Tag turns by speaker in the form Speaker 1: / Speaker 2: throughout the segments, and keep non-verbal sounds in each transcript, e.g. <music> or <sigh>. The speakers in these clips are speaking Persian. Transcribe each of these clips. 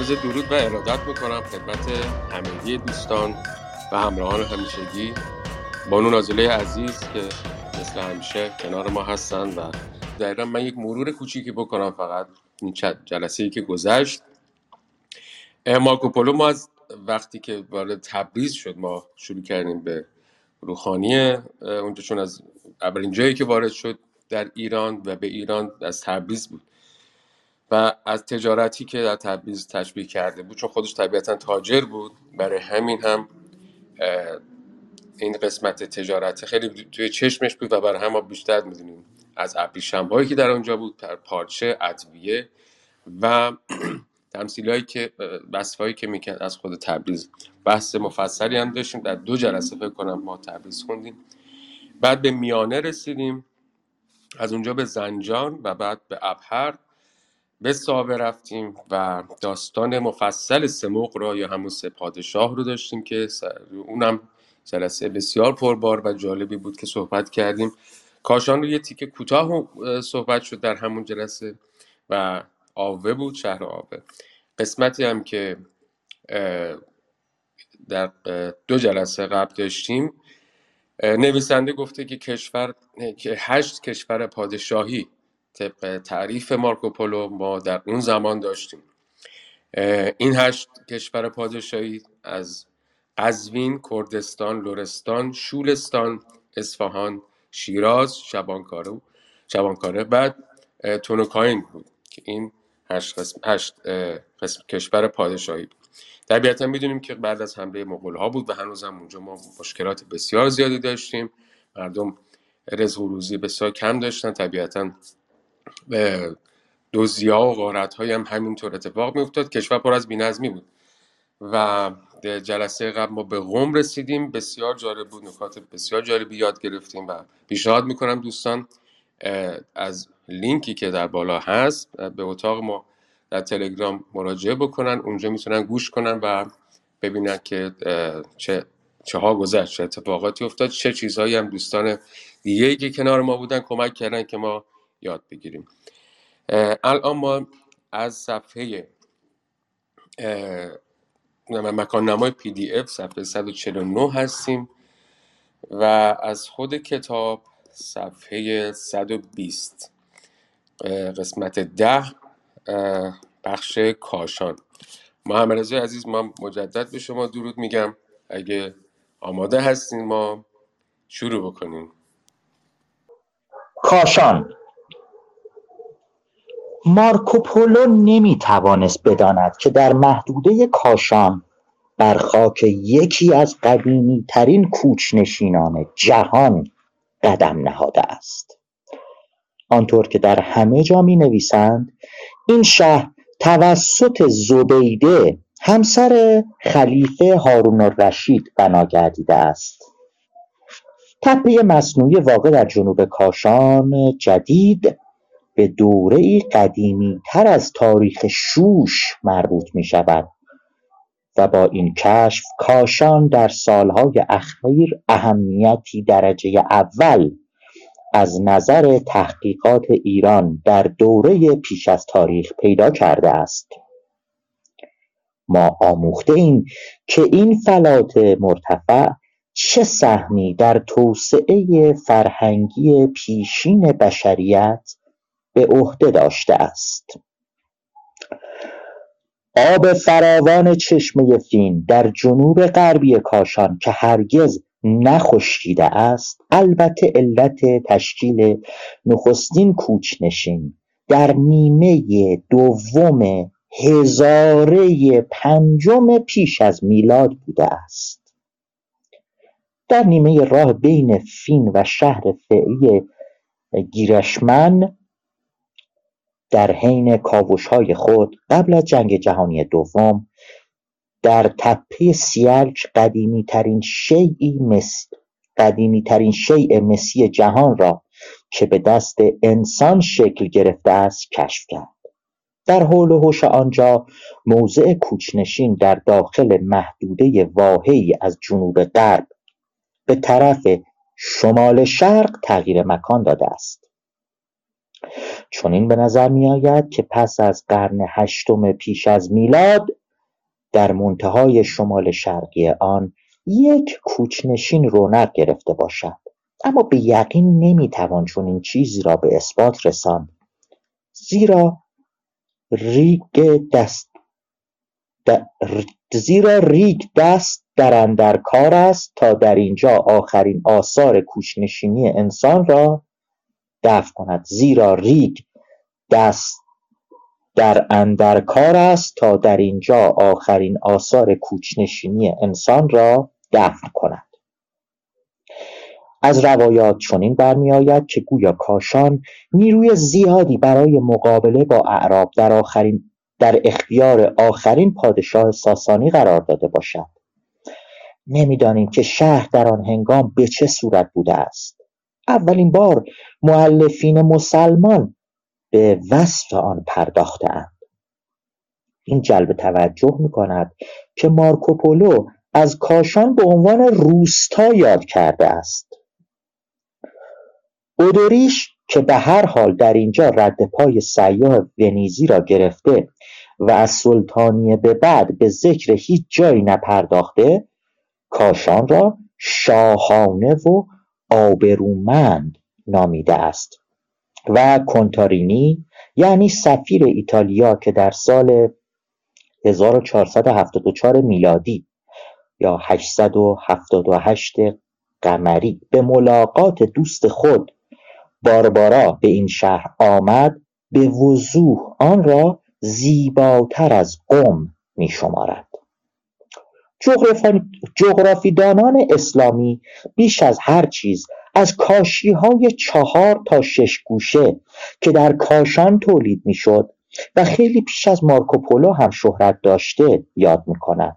Speaker 1: عرض درود و ارادت می‌کنم خدمت همگی دوستان و همراهان همیشگی. بانو نازله عزیز که مثل همیشه کنار ما هستن و دقیقا من یک مرور کوچیکی بکنم فقط این جلسه ای که گذشت. مارکوپولو ما از وقتی که وارد تبریز شد ما شروع کردیم به روخانی اونجا چون از اولین جایی که وارد شد در ایران و به ایران از تبریز بود. و از تجارتی که در تبریز تشبیه کرده بود چون خودش طبیعتا تاجر بود برای همین هم این قسمت تجارت خیلی توی چشمش بود و برای هم ما بیشتر می‌دونیم از ابریشم هایی که در اونجا بود پارچه ادویه و <clears throat> تمثیل هایی که بصف هایی که می‌کرد از خود تبریز بحث مفصلی هم داشتیم در دو جلسه فکر کنم ما تبریز خوندیم. بعد به میانه رسیدیم از اونجا به زنجان و بعد به ابهر. به سابه رفتیم و داستان مفصل سموق را یا همون سه پادشاه رو داشتیم که اونم جلسه بسیار پربار و جالبی بود که صحبت کردیم. کاشان رو یه تیکه کوتاه صحبت شد در همون جلسه و آوه بود شهر آوه. قسمتی هم که در دو جلسه قبل داشتیم. نویسنده گفته که کشور که هشت کشور پادشاهی طبق تعریف مارکوپولو ما در اون زمان داشتیم. این هشت کشور پادشاهی از قزوین، کردستان، لرستان، شولستان، اصفهان، شیراز، شبانکاره شبانکاره بعد تونوکاین بود که این هشت, قسم، هشت قسم کشور پادشاهی بود. طبیعتا می‌دونیم که بعد از حمله مغول ها بود و هنوز هم اونجا ما مشکلات بسیار زیادی داشتیم. مردم رزق و روزی بسیار کم داشتن. طبیعتا دوزیا و غارت های هم همینطور اتفاق میافتاد. کشور پر از بینظمی بود. و جلسه قبل ما به قوم رسیدیم. بسیار جالب بود. نکات بسیار جالبی یاد گرفتیم و پیشنهاد می‌کنم دوستان از لینکی که در بالا هست به اتاق ما در تلگرام مراجعه بکنن. اونجا می‌تونن گوش کنن و ببینن که چه چه ها گذشت چه اتفاقاتی افتاد چه چیزهایی هم دوستان دیگه که کنار ما بودن کمک کردن که ما یاد بگیریم. الان ما از صفحه مکان نمای پی دی اف صفحه 149 هستیم و از خود کتاب صفحه 120 قسمت ده بخش کاشان. محمد رضا عزیز ما مجدد به شما درود میگم. اگه آماده هستین ما شروع بکنیم.
Speaker 2: کاشان. مارکوپولو نمی توانست بداند که در محدوده کاشان بر خاک یکی از قدیمی ترین کوچنشینان جهان قدم نهاده است. آنطور که در همه جا می نویسند این شهر توسط زبیده همسر خلیفه هارون الرشید بنا گردیده است. تپه مصنوعی واقع در جنوب کاشان جدید به دوره قدیمی تر از تاریخ شوش مربوط می شود و با این کشف کاشان در سالهای اخیر اهمیتی درجه اول از نظر تحقیقات ایران در دوره پیش از تاریخ پیدا کرده است. ما آموخته ایم که این فلات مرتفع چه سهمی در توسعه فرهنگی پیشین بشریت به عهده داشته است. آب فراوان چشمه فین در جنوب غربی کاشان که هرگز نخشکیده است البته علت تشکیل نخستین کوچنشین در نیمه دوم هزاره پنجم پیش از میلاد بوده است. در نیمه راه بین فین و شهر فعلی گیرشمن در حین های خود قبل از جنگ جهانی دوم در تپه سیلج قدیمی ترین شیعی مس قدیمی ترین شیء مسی جهان را که به دست انسان شکل گرفته است کشف کرد. در حول و حوش آنجا موضع کوچنشین در داخل محدوده واهی از جنوب غرب به طرف شمال شرق تغییر مکان داده است. چنین به نظر میآید که پس از قرن هشتم پیش از میلاد در منتهای شمال شرقی آن یک کوچنشین رونق گرفته باشد. اما به یقین نمی‌توان چنین چیزی را به اثبات رساند. زیرا ریگ دست زیرا ریگ دست در کار است تا در اینجا آخرین آثار کوچنشینی انسان را دفع کند. زیرا ریگ دست در اندرکار است تا در اینجا آخرین آثار کوچنشینی انسان را دفن کند. از روایات چنین برمیآید که گویا کاشان نیروی زیادی برای مقابله با اعراب در آخرین در اختیار آخرین پادشاه ساسانی قرار داده باشد. نمی‌دانیم که شهر در آن هنگام به چه صورت بوده است. اولین بار معلفین مسلمان به وصف آن پرداختهاند. این جلب توجه می کند که مارکوپولو از کاشان به عنوان روستا یاد کرده است. اودوریش که به هر حال در اینجا رد پای سیاه ونیزی را گرفته و از سلطانیه به بعد به ذکر هیچ جایی نپرداخته کاشان را شاهانه و آبرومند نامیده است و کنتارینی یعنی سفیر ایتالیا که در سال 1474 میلادی یا 878 قمری به ملاقات دوست خود باربارا به این شهر آمد به وضوح آن را زیباتر از قم می شمارد جغرافیدانان اسلامی بیش از هر چیز از های چهار تا شش گوشه که در کاشان تولید می‌شد و خیلی پیش از مارکوپولو هم شهرت داشته یاد می‌کند.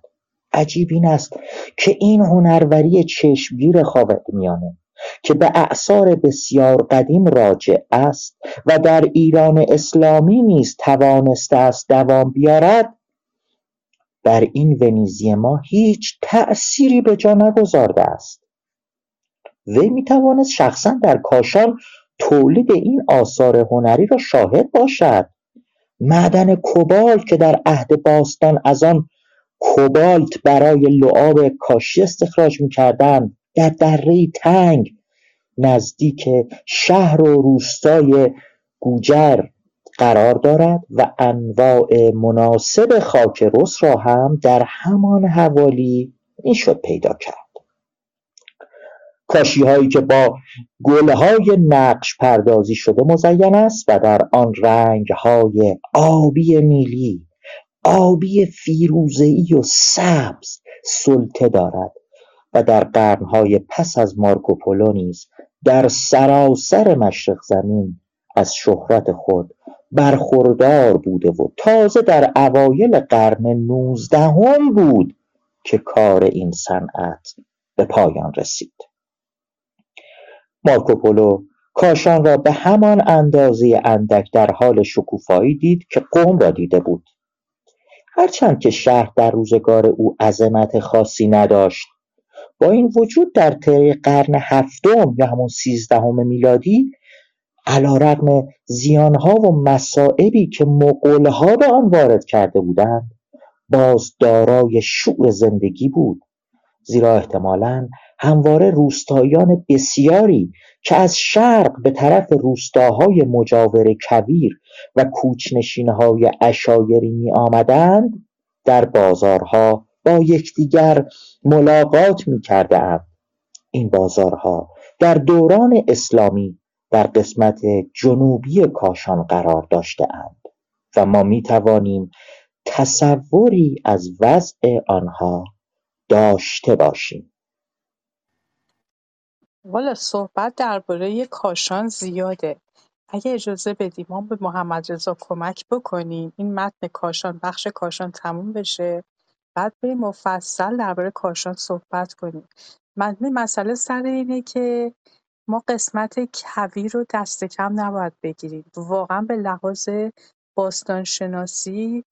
Speaker 2: عجیب این است که این هنروری چشمگیر خاورمیانه که به اعثار بسیار قدیم راجع است و در ایران اسلامی نیز توانسته است دوام بیارد بر این ونیزی ما هیچ تأثیری به جا نگذارده است. وی می‌توانست شخصا در کاشان تولید این آثار هنری را شاهد باشد. معدن کوبالت که در عهد باستان از آن کوبالت برای لعاب کاشی استخراج می‌کردند در دره تنگ نزدیک شهر و روستای گوجر قرار دارد و انواع مناسب خاک رس را هم در همان حوالی می‌شد پیدا کرد. کاشی هایی که با های نقش پردازی شده مزین است و در آن رنگ های آبی نیلی آبی فیروزه‌ای و سبز سلطه دارد و در قرنهای پس از مارکوپولو نیز در سراسر مشرق زمین از شهرت خود برخوردار بوده و تازه در اوایل قرن نوزدهم بود که کار این صنعت به پایان رسید. مارکوپولو کاشان را به همان اندازه اندک در حال شکوفایی دید که قوم را دیده بود. هرچند که شهر در روزگار او عظمت خاصی نداشت با این وجود در طی قرن هفتم یا همون سیزدهم میلادی علیرغم زیانها و مصائبی که مغولها به آن وارد کرده بودند باز دارای شور زندگی بود. زیرا احتمالا همواره روستایان بسیاری که از شرق به طرف روستاهای مجاور کویر و کوچنشینهای اشایری می آمدند در بازارها با یکدیگر ملاقات می کرده این بازارها در دوران اسلامی در قسمت جنوبی کاشان قرار داشته اند و ما می توانیم تصوری از وضع آنها داشته باشیم.
Speaker 3: والا صحبت درباره کاشان زیاده. اگه اجازه بدیم ما به محمد رضا کمک بکنیم. این متن کاشان بخش کاشان تموم بشه. بعد بریم مفصل درباره کاشان صحبت کنیم. من مسئله سر اینه که ما قسمت کویر رو دست کم نباید بگیریم. واقعا به لحاظ باستانشناسی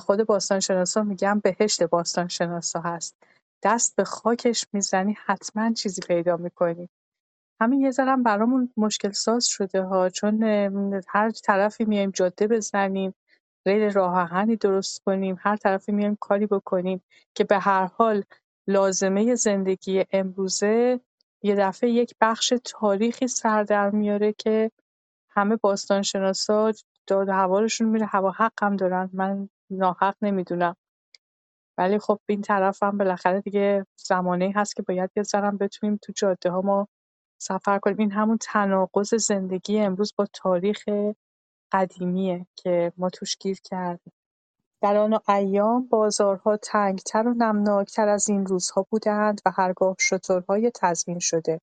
Speaker 3: خود باستانشناسا میگن بهشت باستانشناسا هست. دست به خاکش می‌زنی حتما چیزی پیدا می‌کنی. همین یه ذرم برامون مشکل ساز شده ها چون هر طرفی میایم جاده بزنیم غیر راه آهنی درست کنیم هر طرفی میایم کاری بکنیم که به هر حال لازمه زندگی امروزه یه دفعه یک بخش تاریخی سر در میاره که همه باستانشناسا داد هوارشون میره. هوا حق هم دارن. من ناحق نمی‌دونم. ولی خب این طرف هم بالاخره دیگه زمانه هست که باید یه بتونیم تو جاده ها ما سفر کنیم. این همون تناقض زندگی امروز با تاریخ قدیمیه که ما توش گیر کردیم. در آن ایام بازارها تنگتر و نمناکتر از این روزها بودند و هرگاه شترهای تضمین شده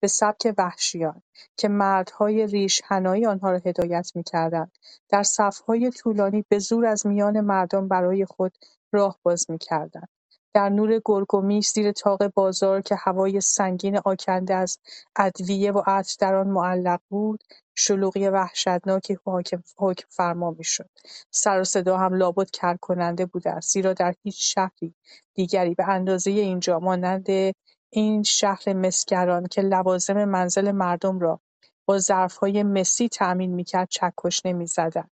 Speaker 3: به سبک وحشیان که مردهای ریش حنایی آنها را هدایت می‌کردند در صف‌های طولانی به زور از میان مردم برای خود راه باز می‌کردند. در نور گرگومیش زیر طاق بازار که هوای سنگین آکنده از ادویه و عطر در آن معلق بود شلوغی وحشتناکی حکم فرما می‌شد. سر و صدا هم لابد کرکننده بوده است زیرا در هیچ شهری دیگری به اندازه اینجا مانند این شهر مسگران که لوازم منزل مردم را با ظرفهای مسی تأمین می‌کرد چکش نمی‌زدند.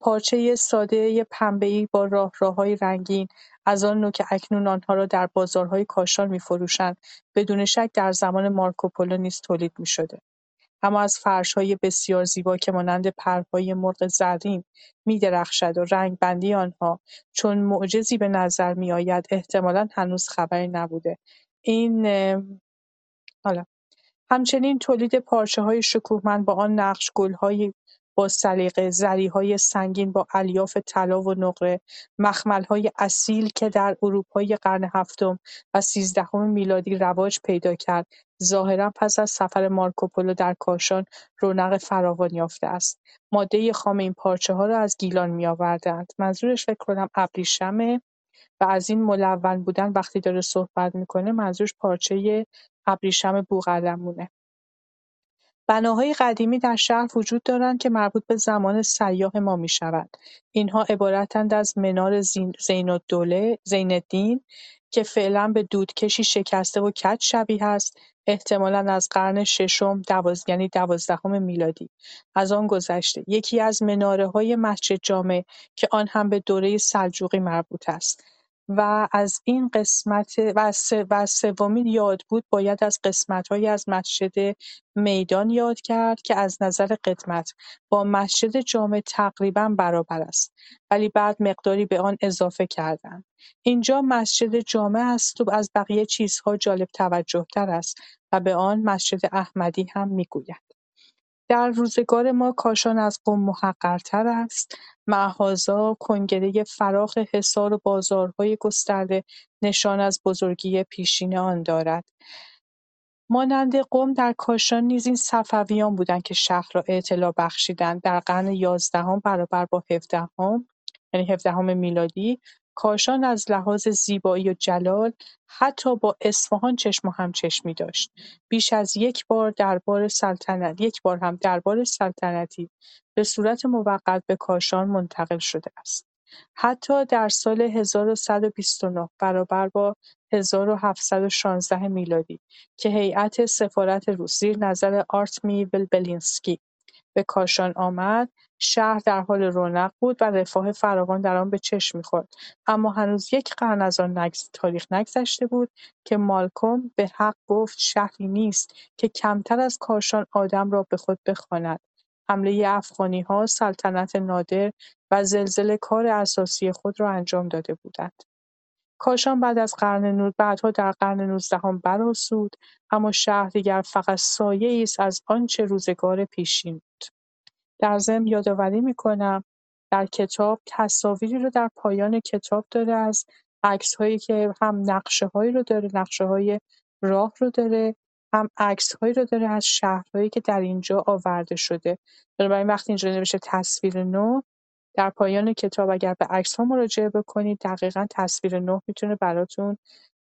Speaker 3: پارچهی سادهی پنبهای با راه راههای رنگین. از آن نوع که اکنون آنها را در بازارهای کاشان میفروشند. بدون شک در زمان مارکوپولو نیز تولید می‌شده. اما از فرشهای بسیار زیبا که مانند پرهای مرغ زرین می‌درخشد و رنگبندی آنها چون معجزی به نظر می‌آید احتمالا هنوز خبری نبوده. این حالا. همچنین تولید پارچه‌های شکوهمند با آن نقش گل‌هایی با سلیقه، زریهای سنگین با الیاف طلا و نقره، مخمل‌های اصیل که در اروپای قرن هفتم و سیزدهم میلادی رواج پیدا کرد، ظاهرا پس از سفر مارکوپولو در کاشان رونق فراوان یافته است. ماده خام این پارچه‌ها را از گیلان می‌آورده‌اند. منظورش فکر کنم ابریشمه و از این ملون بودن وقتی داره صحبت می‌کنه منظورش پارچه ابریشم بوقلمونه بناهای قدیمی در شهر وجود دارند که مربوط به زمان سیاه ما می‌شوند. اینها عبارتند از منار زین زین‌الدین که فعلا به دودکشی شکسته و کج شبیه است احتمالا از قرن ششم دواز... یعنی دوازدهم میلادی از آن گذشته یکی از های مسجد جامع که آن هم به دوره سلجوقی مربوط است و از این قسمت و و سومین یاد بود باید از قسمت‌هایی از مسجد میدان یاد کرد که از نظر قدمت با مسجد جامع تقریبا برابر است ولی بعد مقداری به آن اضافه کردند. اینجا مسجد جامع است و از بقیه چیزها جالب توجهتر است و به آن مسجد احمدی هم می‌گویند. در روزگار ما کاشان از قم محقرتر است، مغازا، کنگره فراخ حصار و بازارهای گسترده نشان از بزرگی پیشین آن دارد. مانند قم در کاشان نیز این صفویان بودند که شهر را اطلاع بخشیدند در قرن یازدهم برابر با هفدهم یعنی هفدهم میلادی کاشان از لحاظ زیبایی و جلال حتی با اصفهان چشم و همچشمی داشت. بیش از یک بار دربار سلطنت یک بار هم دربار سلطنتی به صورت موقت به کاشان منتقل شده است. حتی در سال ۱۱۲۹ برابر با ۱۷۱۶ میلادی که هیئت سفارت روس زیر نظر آرتمی ولبلینسکی به کاشان آمد، شهر در حال رونق بود و رفاه فراوان در آن به چشم می‌خورد، اما هنوز یک قرن از آن تاریخ نگذشته بود که مالکوم به حق گفت شهری نیست که کمتر از کاشان آدم را به خود بخواند. حمله افغانی‌ها سلطنت نادر و زلزله کار اساسی خود را انجام داده بودند. کاشان بعد از قرن بعدها در قرن نوزدهم برآسود اما شهر دیگر فقط سایه است از آنچه روزگار پیشین بود. در ضمن یادآوری می‌کنم در کتاب تصاویری رو در پایان کتاب داره از هایی که هم هایی رو داره های راه رو داره هم هایی رو داره از شهرهایی که در اینجا آورده شده. بنابراین وقتی اینجا نوشته تصویر نو در پایان کتاب اگر به ها مراجعه بکنید دقیقا تصویر نو می‌تونه براتون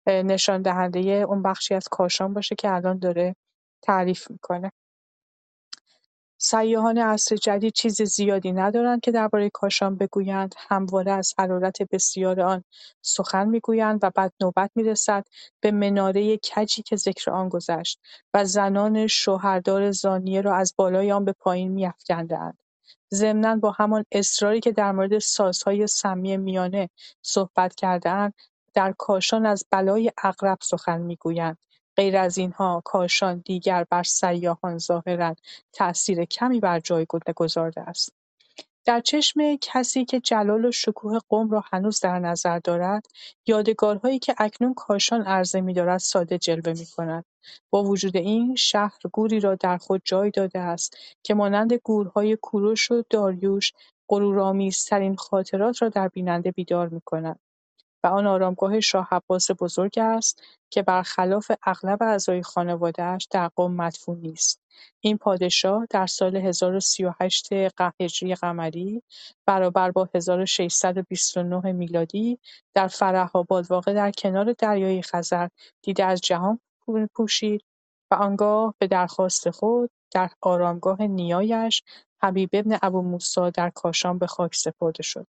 Speaker 3: نشان دهنده اون بخشی از کاشان باشه که الان داره تعریف می‌کنه. سیاحان عصر جدید چیز زیادی ندارند که درباره کاشان بگویند، همواره از حرارت بسیار آن سخن می‌گویند و بعد نوبت می‌رسد به مناره کجی که ذکر آن گذشت و زنان شوهردار زانیه را از بالای آن به پایین میافکندهاند. ضمنا با همان اصراری که در مورد سازهای سمی میانه صحبت کردهاند در کاشان از بلای عقرب سخن می‌گویند غیر از اینها کاشان دیگر بر سیاحان ظاهرا تأثیر کمی بر جای گذارده است. در چشم کسی که جلال و شکوه قم را هنوز در نظر دارد، یادگارهایی که اکنون کاشان عرضه می‌دارد ساده جلوه می‌کنند. با وجود این، شهر گوری را در خود جای داده است که مانند گورهای کوروش و داریوش، غرورآمیزترین خاطرات را در بیننده بیدار می‌کند. و آن آرامگاه شاه عباس بزرگ است که برخلاف اغلب اعضای خانواده‌اش در قم مدفون نیست. این پادشاه در سال ۱۰۳۸ هجری قمری برابر با ۱۶۲۹ میلادی در فرح‌آباد واقع در کنار دریای خزر دیده از جهان پوشید و آنگاه به درخواست خود در آرامگاه نیایش حبیب بن ابوموسی در کاشان به خاک سپرده شد.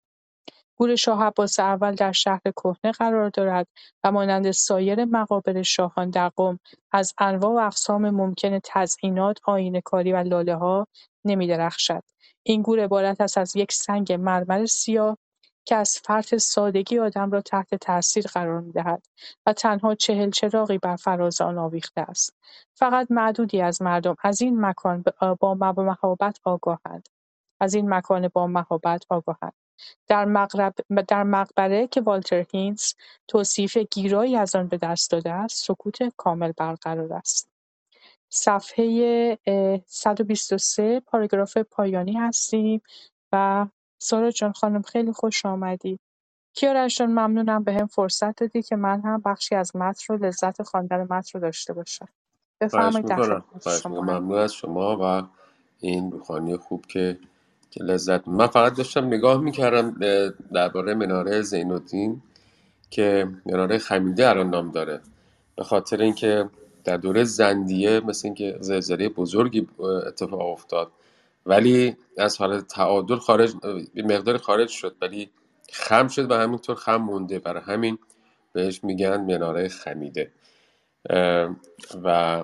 Speaker 3: گور شاه عباس اول در شهر کهنه قرار دارد و مانند سایر مقابر شاهان در قم از انواع و اقسام ممکن تزئینات، آیینه‌کاری و لاله‌ها نمی‌درخشد. این گور عبارت است از یک سنگ مرمر سیاه که از فرط سادگی آدم را تحت تاثیر قرار می‌دهد و تنها چهل چراغی بر فراز آن آویخته است. فقط معدودی از مردم از این مکان با مهابت آگاهند. از این مکان با مهابت آگاهند. در مقبره که والتر هینز توصیف گیرایی از آن به دست داده است، سکوت کامل برقرار است. صفحه 123 پاراگراف پایانی هستیم و سارا جان خانم خیلی خوش آمدی. کیارش جان ممنونم به هم فرصت دادی که من هم بخشی از متن رو لذت خواندن متن رو داشته باشم.
Speaker 1: خواهش
Speaker 3: بفرمایید در
Speaker 1: می‌کنم
Speaker 3: خدمت
Speaker 1: خواهش
Speaker 3: شما
Speaker 1: ممنون از شما و این روحانی خوب که که لذت من فقط داشتم نگاه می‌کردم درباره مناره زین الدین که مناره خمیده الان نام داره. به خاطر اینکه در دوره زندیه مثل اینکه زلزله بزرگی اتفاق افتاد. ولی از حالت تعادل خارج مقدار خارج شد ولی خم شد و همینطور خم مونده. برای همین بهش میگن مناره خمیده. و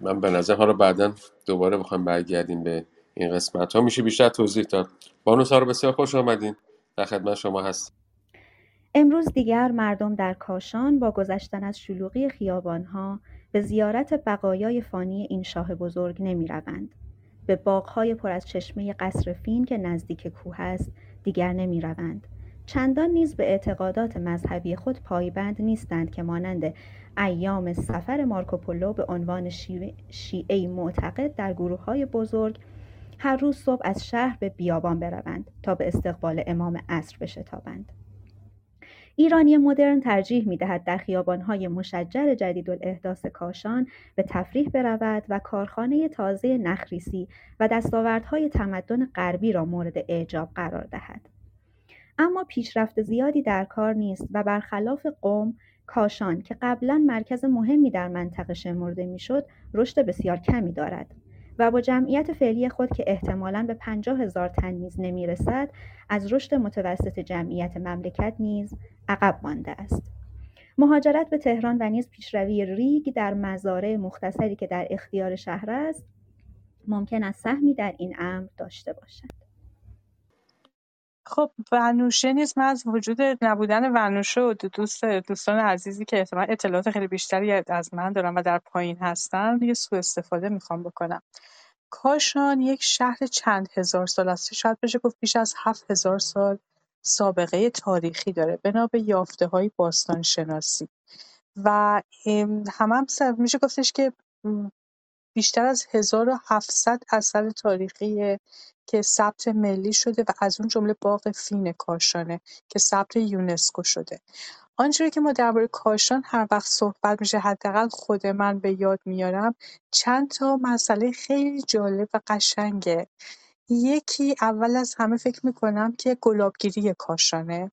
Speaker 1: من به نظر حالا بعدا دوباره بخوام برگردیم به این قسمت ها میشه بیشتر توضیح داد بانو سارا بسیار خوش آمدین در خدمت شما هست
Speaker 4: امروز دیگر مردم در کاشان با گذشتن از شلوغی خیابانها به زیارت بقایای فانی این شاه بزرگ نمی روند. به باغهای پر از چشمه قصر فین که نزدیک کوه است دیگر نمی روند. چندان نیز به اعتقادات مذهبی خود پایبند نیستند که مانند ایام سفر مارکوپولو به عنوان شیعه معتقد در گروه های بزرگ هر روز صبح از شهر به بیابان بروند تا به استقبال امام عصر بشتابند. ایرانی مدرن ترجیح می‌دهد در خیابان‌های مشجر جدیدالاحداث کاشان به تفریح برود و کارخانه تازه نخریسی و دستاوردهای تمدن غربی را مورد اعجاب قرار دهد. اما پیشرفت زیادی در کار نیست و برخلاف قم، کاشان که قبلا مرکز مهمی در منطقه شمرده می‌شد، رشد بسیار کمی دارد. و با جمعیت فعلی خود که احتمالاً به پنجاه هزار تن نیز نمی‌رسد از رشد متوسط جمعیت مملکت نیز عقب مانده است. مهاجرت به تهران و نیز پیشروی ریگ در مزارع مختصری که در اختیار شهر است ممکن است سهمی در این امر داشته باشد.
Speaker 3: خب ونوشه نیز من از وجود نبودن ونوشه و دوست دوستان عزیزی که احتمال اطلاعات خیلی بیشتری از من دارم و در پایین هستن یه سوء استفاده می‌خوام بکنم. کاشان یک شهر چند هزار سال است؟ شاید بشه گفت بیش از هفت هزار سال سابقه تاریخی داره. بنا به یافته های باستان شناسی و هم هم میشه گفتش که بیشتر از ۱۷۰۰ اثر تاریخی که ثبت ملی شده و از اون جمله باغ فین کاشانه که ثبت یونسکو شده. آنچه که ما درباره کاشان هر وقت صحبت میشه حداقل خود من به یاد میارم چند تا مسئله خیلی جالب و قشنگه. یکی اول از همه فکر می‌کنم که گلابگیری کاشانه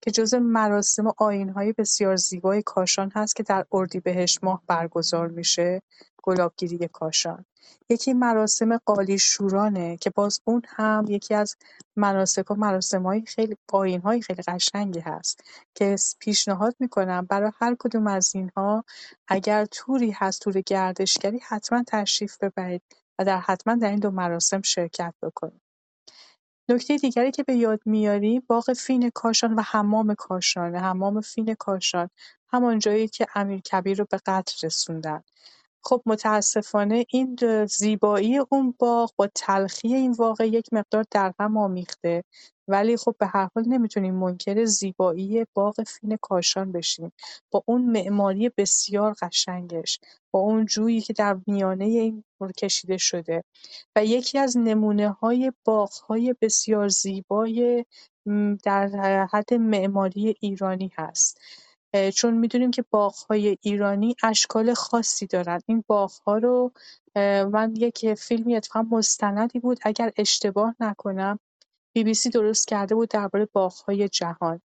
Speaker 3: که جزو مراسم و آیین‌های بسیار زیبای کاشان هست که در اردیبهشت ماه برگزار میشه. گلابگیری کاشان. یکی مراسم قالی شورانه که باز اون هم یکی از مناسک و مراسم‌های خیلی پایین‌های خیلی قشنگی هست که پیشنهاد می‌کنم برای هر کدوم از اینها اگر توری هست تور گردشگری حتما تشریف ببرید و در حتما در این دو مراسم شرکت بکنید. نکته دیگری که به یاد میاریم باغ فین کاشان و حمام کاشانه. حمام فین کاشان همان جایی که امیرکبیر رو به قتل رسوندن. خب متاسفانه این زیبایی اون باغ با تلخی این واقعه یک مقدار در هم آمیخته ولی خب به هر حال نمی‌تونیم منکر زیبایی باغ فین کاشان بشیم با اون معماری بسیار قشنگش با اون جویی که در میانه این کشیده شده و یکی از نمونه‌های باغ‌های بسیار زیبای در حد معماری ایرانی هست. چون می‌دونیم که باغ‌های ایرانی اشکال خاصی دارن. این باغ‌ها رو من یک فیلمی اتفاقا مستندی بود اگر اشتباه نکنم بی بی سی درست کرده بود درباره باغ‌های جهان.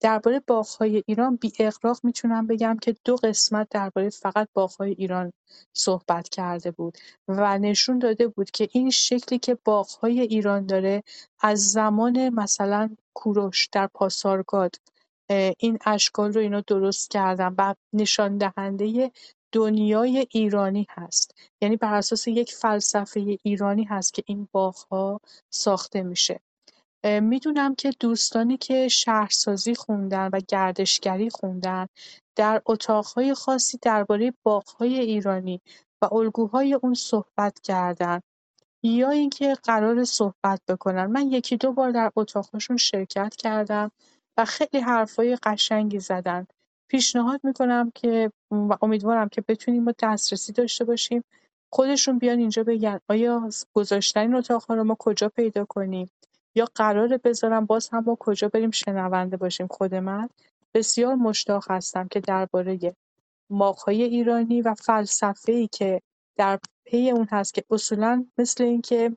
Speaker 3: درباره باغ‌های ایران بی‌اغراق می‌تونم بگم که دو قسمت درباره فقط باغ‌های ایران صحبت کرده بود و نشون داده بود که این شکلی که باغ‌های ایران داره از زمان مثلا کوروش در پاسارگاد این اشکال رو اینا درست کردن و نشان دهنده دنیای ایرانی هست. یعنی بر اساس یک فلسفه ایرانی هست که این باغ‌ها ساخته میشه. می‌دونم که دوستانی که شهرسازی خوندن و گردشگری خوندن در اتاقهای خاصی درباره باغ‌های ایرانی و الگوهای اون صحبت کردن یا اینکه قرار صحبت بکنن. من یکی دو بار در اتاق‌هاشون شرکت کردم. و خیلی حرفای قشنگی زدن. پیشنهاد می‌کنم که و امیدوارم که بتونیم ما دسترسی داشته باشیم. خودشون بیان اینجا بگن آیا گذاشتن این اتاق‌ها رو ما کجا پیدا کنیم؟ یا قراره بذارم باز هم ما کجا بریم شنونده باشیم؟ خود من بسیار مشتاق هستم که درباره باغ‌های ایرانی و فلسفه‌ای که در پی اون هست که اصولا مثل اینکه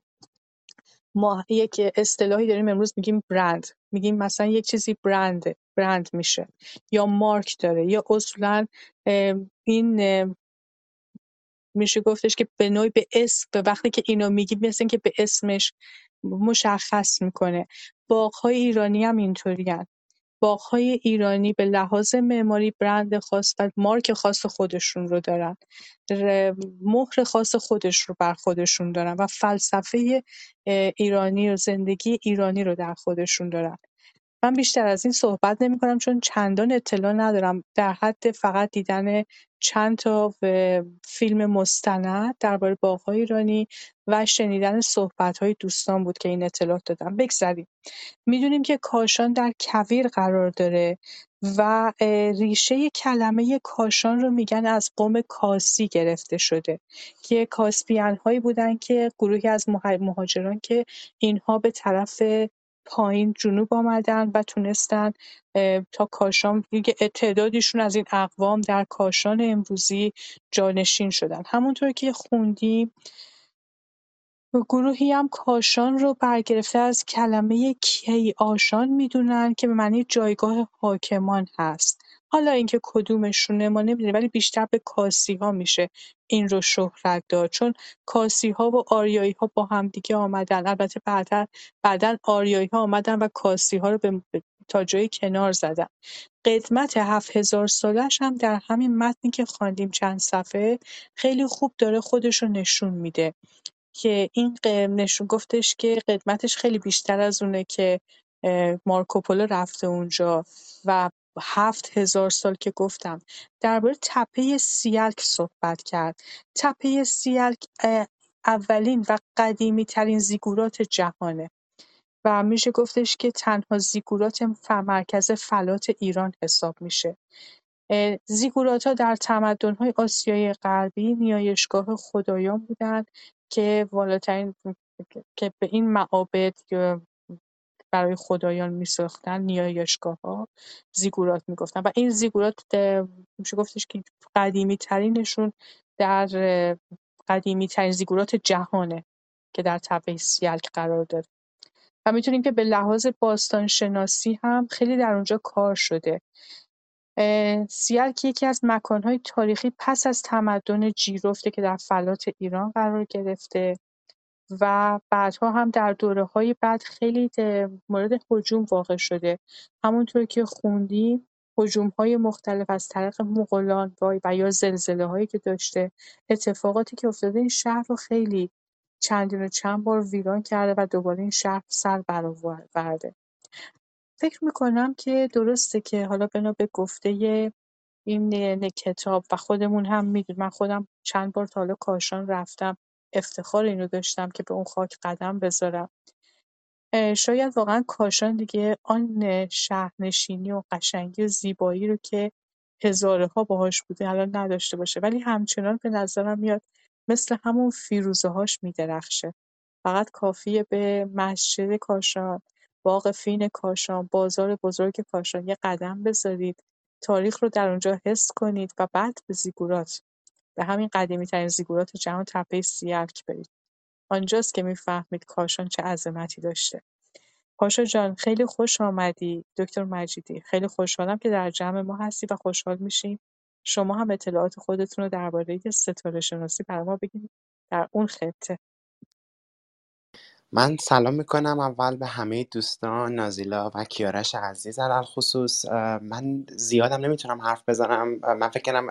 Speaker 3: ما یک اصطلاحی داریم امروز میگیم برند. میگیم مثلا یک چیزی برند برند میشه. یا مارک داره. یا اصولا این میشه گفتش که به نوعی به اسم به وقتی که اینو میگی مثل که به اسمش مشخص می‌کنه. باغ‌های ایرانی هم اینطورین باغ‌های ایرانی به لحاظ معماری برند خاص و مارک خاص خودشون رو دارن. مهر خاص خودش رو بر خودشون دارن و فلسفه ایرانی و زندگی ایرانی رو در خودشون دارن. من بیشتر از این صحبت نمی‌کنم چون چندان اطلاع ندارم در حد فقط دیدن چند تا فیلم مستند درباره باغ‌های ایرانی و شنیدن صحبت‌های دوستان بود که این اطلاعات دادم بگذریم. می‌دونیم که کاشان در کویر قرار داره و ریشه کلمه کاشان رو میگن از قوم کاسی گرفته شده که کاسپیان هایی بودن که گروهی از مهاجران که اینها به طرف پایین جنوب آمدن و تونستن تا کاشان دیگه تعدادیشون از این اقوام در کاشان امروزی جانشین شدن. همونطور که خوندیم گروهی هم کاشان رو برگرفته از کلمه کی‌آشان می‌دونن که به معنی جایگاه حاکمان هست. حالا اینکه کدومشونه ما نمی‌دونیم ولی بیشتر به کاسی‌ها میشه این رو شهرت داد. چون کاسی‌ها و آریایی‌ها با هم دیگه آمدن. البته بعدا بعدا آریایی‌ها آمدن و کاسی‌ها رو به تا جایی کنار زدن. قدمت هفت هزار سالش هم در همین متنی که خواندیم چند صفحه خیلی خوب داره خودش رو نشون میده. که این نشون گفتش که قدمتش خیلی بیشتر از اونه که مارکوپولو رفته اونجا و هفت هزار سال که گفتم درباره تپه سیلک صحبت کرد. تپه سیلک اولین و قدیمی ترین زیگورات جهانه و میشه گفتش که تنها زیگورات مرکز فلات ایران حساب میشه. زیگورات‌ها در تمدن‌های آسیای غربی نیایشگاه خدایان بودند که والاترین که به این معابد برای خدایان میساختن نیایشگاه‌ها زیگورات می‌گفتن. و این زیگورات میشه گفتش که قدیمی ترینشون در قدیمی ترین زیگورات جهانه که در تپه سیلک قرار داره. و می‌تونیم که به لحاظ باستان شناسی هم خیلی در اونجا کار شده. سیرک یکی از مکانهای تاریخی پس از تمدن جیرفته که در فلات ایران قرار گرفته. و بعدها هم در دوره‌های بعد خیلی مورد هجوم واقع شده. همونطور که خوندیم هجوم‌های مختلف از طریق مغولان و یا زلزله‌هایی که داشته اتفاقاتی که افتاده این شهر رو خیلی چندین و چند بار ویران کرده و دوباره این شهر سر برآورده. فکر می‌کنم که درسته که حالا بنا به گفته این کتاب و خودمون هم می‌دونیم. من خودم چند بار تا حالا کاشان رفتم. افتخار اینو داشتم که به اون خاک قدم بذارم. شاید واقعا کاشان دیگه آن شهرنشینی و قشنگی و زیبایی رو که هزاره‌ها باهاش بوده الان نداشته باشه. ولی همچنان به نظرم میاد مثل همون فیروزه‌هاش میدرخشه. فقط کافیه به مسجد کاشان، باغ فین کاشان، بازار بزرگ کاشان یه قدم بذارید، تاریخ رو در اونجا حس کنید و بعد به زیگورات، به همین قدیمی‌ترین زیگورات جهان تپه سیرک برید. آنجاست که می‌فهمید کاشان چه عظمتی داشته. پاشا جان خیلی خوش آمدی دکتر مجیدی خیلی خوشحالم که در جمع ما هستی و خوشحال میشیم شما هم اطلاعات خودتون رو درباره ستاره شناسی برای ما بگید در اون خطه
Speaker 5: من سلام می‌کنم اول به همه دوستان نازیلا و کیارش عزیز. علال خصوص من زیادم نمی‌تونم حرف بزنم. من فکر کنم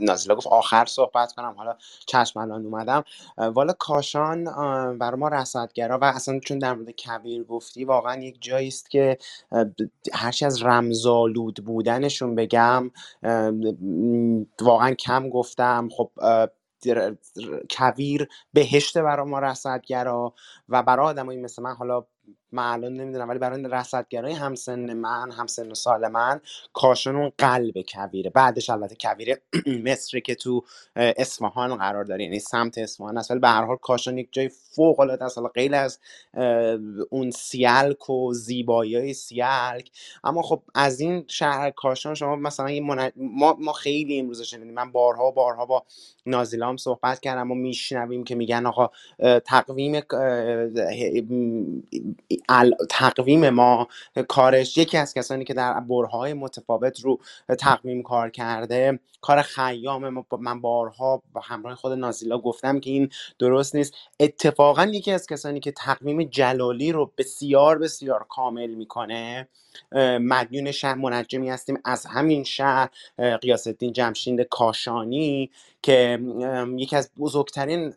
Speaker 5: نازیلا گفت آخر صحبت کنم. حالا چشم الان اومدم. والا کاشان برای ما رصدگرا و اصلا چون در مورد کبیر گفتی واقعا یک جایی است که هرچی از رمزالود بودنشون بگم واقعا کم گفتم. خب کویر بهشت برای ما رصدگرا و برای آدمایی مثل من حالا من الان نمی‌دونم ولی برای رصدگرای همسن من همسن و سال من کاشان اون قلب کویره. بعدش البته کویر <clears throat> مصر که تو اصفهان قرار داره یعنی سمت اصفهان است. ولی به هر حال کاشان یک جای فوق العاده است غیر از اون سیلک و زیبایی سیلک. اما خب از این شهر کاشان شما مثلا ما, ما خیلی امروز شنیدیم. من بارها بارها با نازیلام صحبت کردم و میشنویم که میگن آقا تقویم تقویم ما کارش یکی از کسانی که در برهای متفاوت رو تقویم کار کرده کار خیام من بارها با همراه خود نازیلا گفتم که این درست نیست. اتفاقا یکی از کسانی که تقویم جلالی رو بسیار بسیار کامل می‌کنه مدیون شهر منجمی هستیم. از همین شهر قیاس الدین جمشید کاشانی که یکی از بزرگترین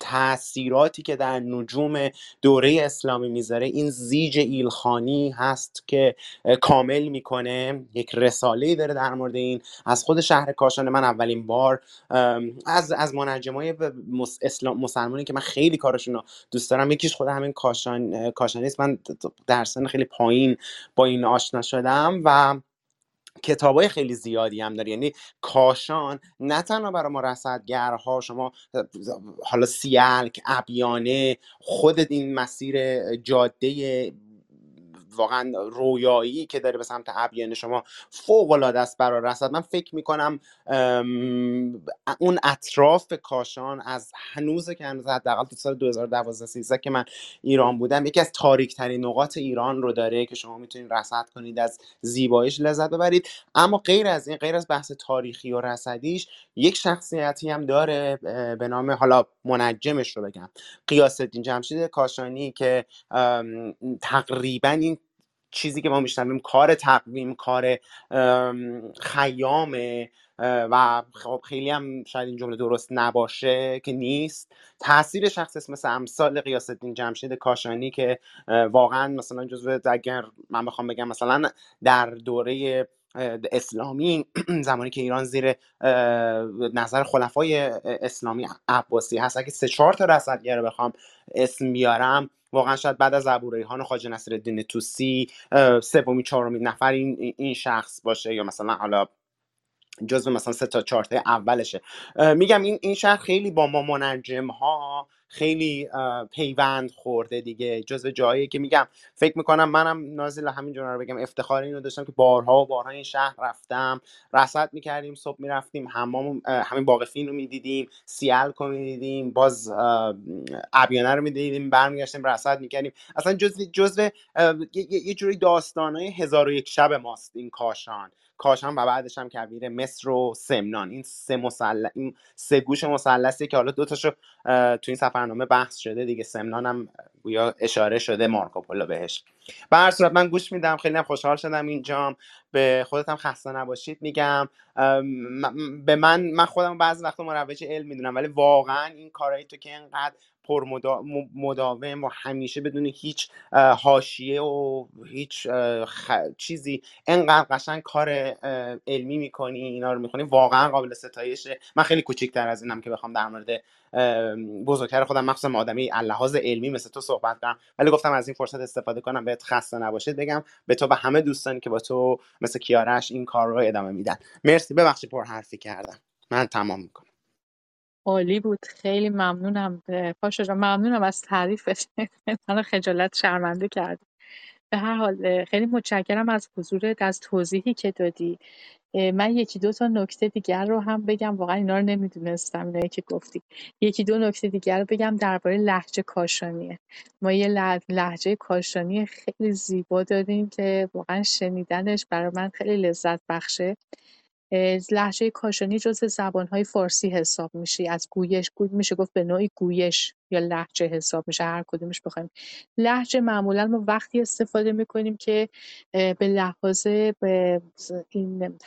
Speaker 5: تاثیراتی که در نجوم دوره اسلامی می‌ذاره این زیج ایلخانی هست که کامل می‌کنه. یک رساله داره در مورد این. از خود شهر کاشان من اولین بار از از منجمای اسلام مسلمانی که من خیلی کارشون رو دوست دارم. یکیش خود همین کاشان کاشانی است من در سن خیلی پایین با این آشنا شدم و کتابای خیلی زیادی هم داره. یعنی کاشان نه تنها برای ما رصدگرها شما حالا سیلک ابیانه خود این مسیر جاده واقعا رویایی که داره به سمت ابیانه شما فوق العاده است برای رصد. من فکر می‌کنم اون اطراف کاشان از هنوز که هنوز حداقل تو سال 2012 13 که من ایران بودم یکی از تاریک ترین نقاط ایران رو داره که شما می‌تونید رصد کنید از زیباییش لذت ببرید. اما غیر از این غیر از بحث تاریخی و رصدیش یک شخصیتی هم داره به نام حالا منجمش رو بگم قیاس الدین جمشید کاشانی که تقریبا این چیزی که ما میشنویم کار تقویم کار خیامه و خب خیلی هم شاید این جمله درست نباشه که نیست. تاثیر شخص مثل امثال قیاس الدین جمشید کاشانی که واقعا مثلا جزو اگر من بخوام بگم مثلا در دوره اسلامی <clears throat> زمانی که ایران زیر نظر خلفای اسلامی عباسی هست. اگه سه چهار تا رصدگر رو بخوام اسم بیارم واقعا شاید بعد از ابو ریحان خواجه نصرالدین توسی سومی چهارمی نفر این این شخص باشه یا مثلا حالا جزو مثلا سه تا چهار اولشه. میگم این این شهر خیلی با ما منجم ها خیلی پیوند خورده دیگه جزو جایی که میگم فکر می‌کنم منم نازل همین رو بگم افتخار اینو داشتم که بارها و بارها این شهر رفتم رصد می‌کردیم صبح می‌رفتیم حمام همین باقفین رو می‌دیدیم سیال رو می‌دیدیم باز ابیانه رو می‌دیدیم برمیگشتیم رصد می‌کردیم. اصلا جزو جزو یه جوری داستانه هزار و یک شب ماست این کاشان. کاشان و بعدش هم کویر مصر و سمنان. این سه مسل... این سه گوش مثلثی که حالا دو تاشو تو این سفرنامه بحث شده دیگه. سمنان هم گویا اشاره شده مارکوپولو بهش. به هر صورت من گوش میدم. خیلی هم خوشحال شدم اینجام. به خودت هم خسته نباشید میگم. به من من خودم بعضی وقتا مروج علم می‌دونم ولی واقعا این کارایی تو که اینقدر پر مداوم و همیشه بدون هیچ حاشیه و هیچ چیزی انقدر قشنگ کار علمی می‌کنی اینا رو می‌کنی واقعا قابل ستایشه. من خیلی کوچیکتر از اینم که بخوام در مورد بزرگتر خودم مخصوصا آدمی لحاظ علمی مثل تو صحبت کنم. ولی گفتم از این فرصت استفاده کنم بهت خسته نباشید بگم به تو و همه دوستانی که با تو مثل کیارش این کار رو ادامه میدن. مرسی ببخشید پر حرفی کردم. من تمام می‌کنم.
Speaker 3: عالی بود. خیلی ممنونم. پاشا ممنونم از تعریفت. <laughs> من خجالت شرمنده کرد به هر حال خیلی متشکرم از حضورت از توضیحی که دادی. من یکی دو تا نکته دیگر رو هم بگم. واقعا اینا رو نمی‌دونستم اینایی که گفتی. یکی دو نکته دیگر رو بگم درباره لحجه کاشانیه. ما یه لحجه کاشانی خیلی زیبا داریم که واقعا شنیدنش برای من خیلی لذت بخشه. لحجه کاشانی جزو زبانهای فارسی حساب میشه از گویش گوی میشه گفت به نوعی گویش یا لحجه حساب میشه. هر کدومش بخوایم. لحجه معمولا ما وقتی استفاده می‌کنیم که به لحاظ به این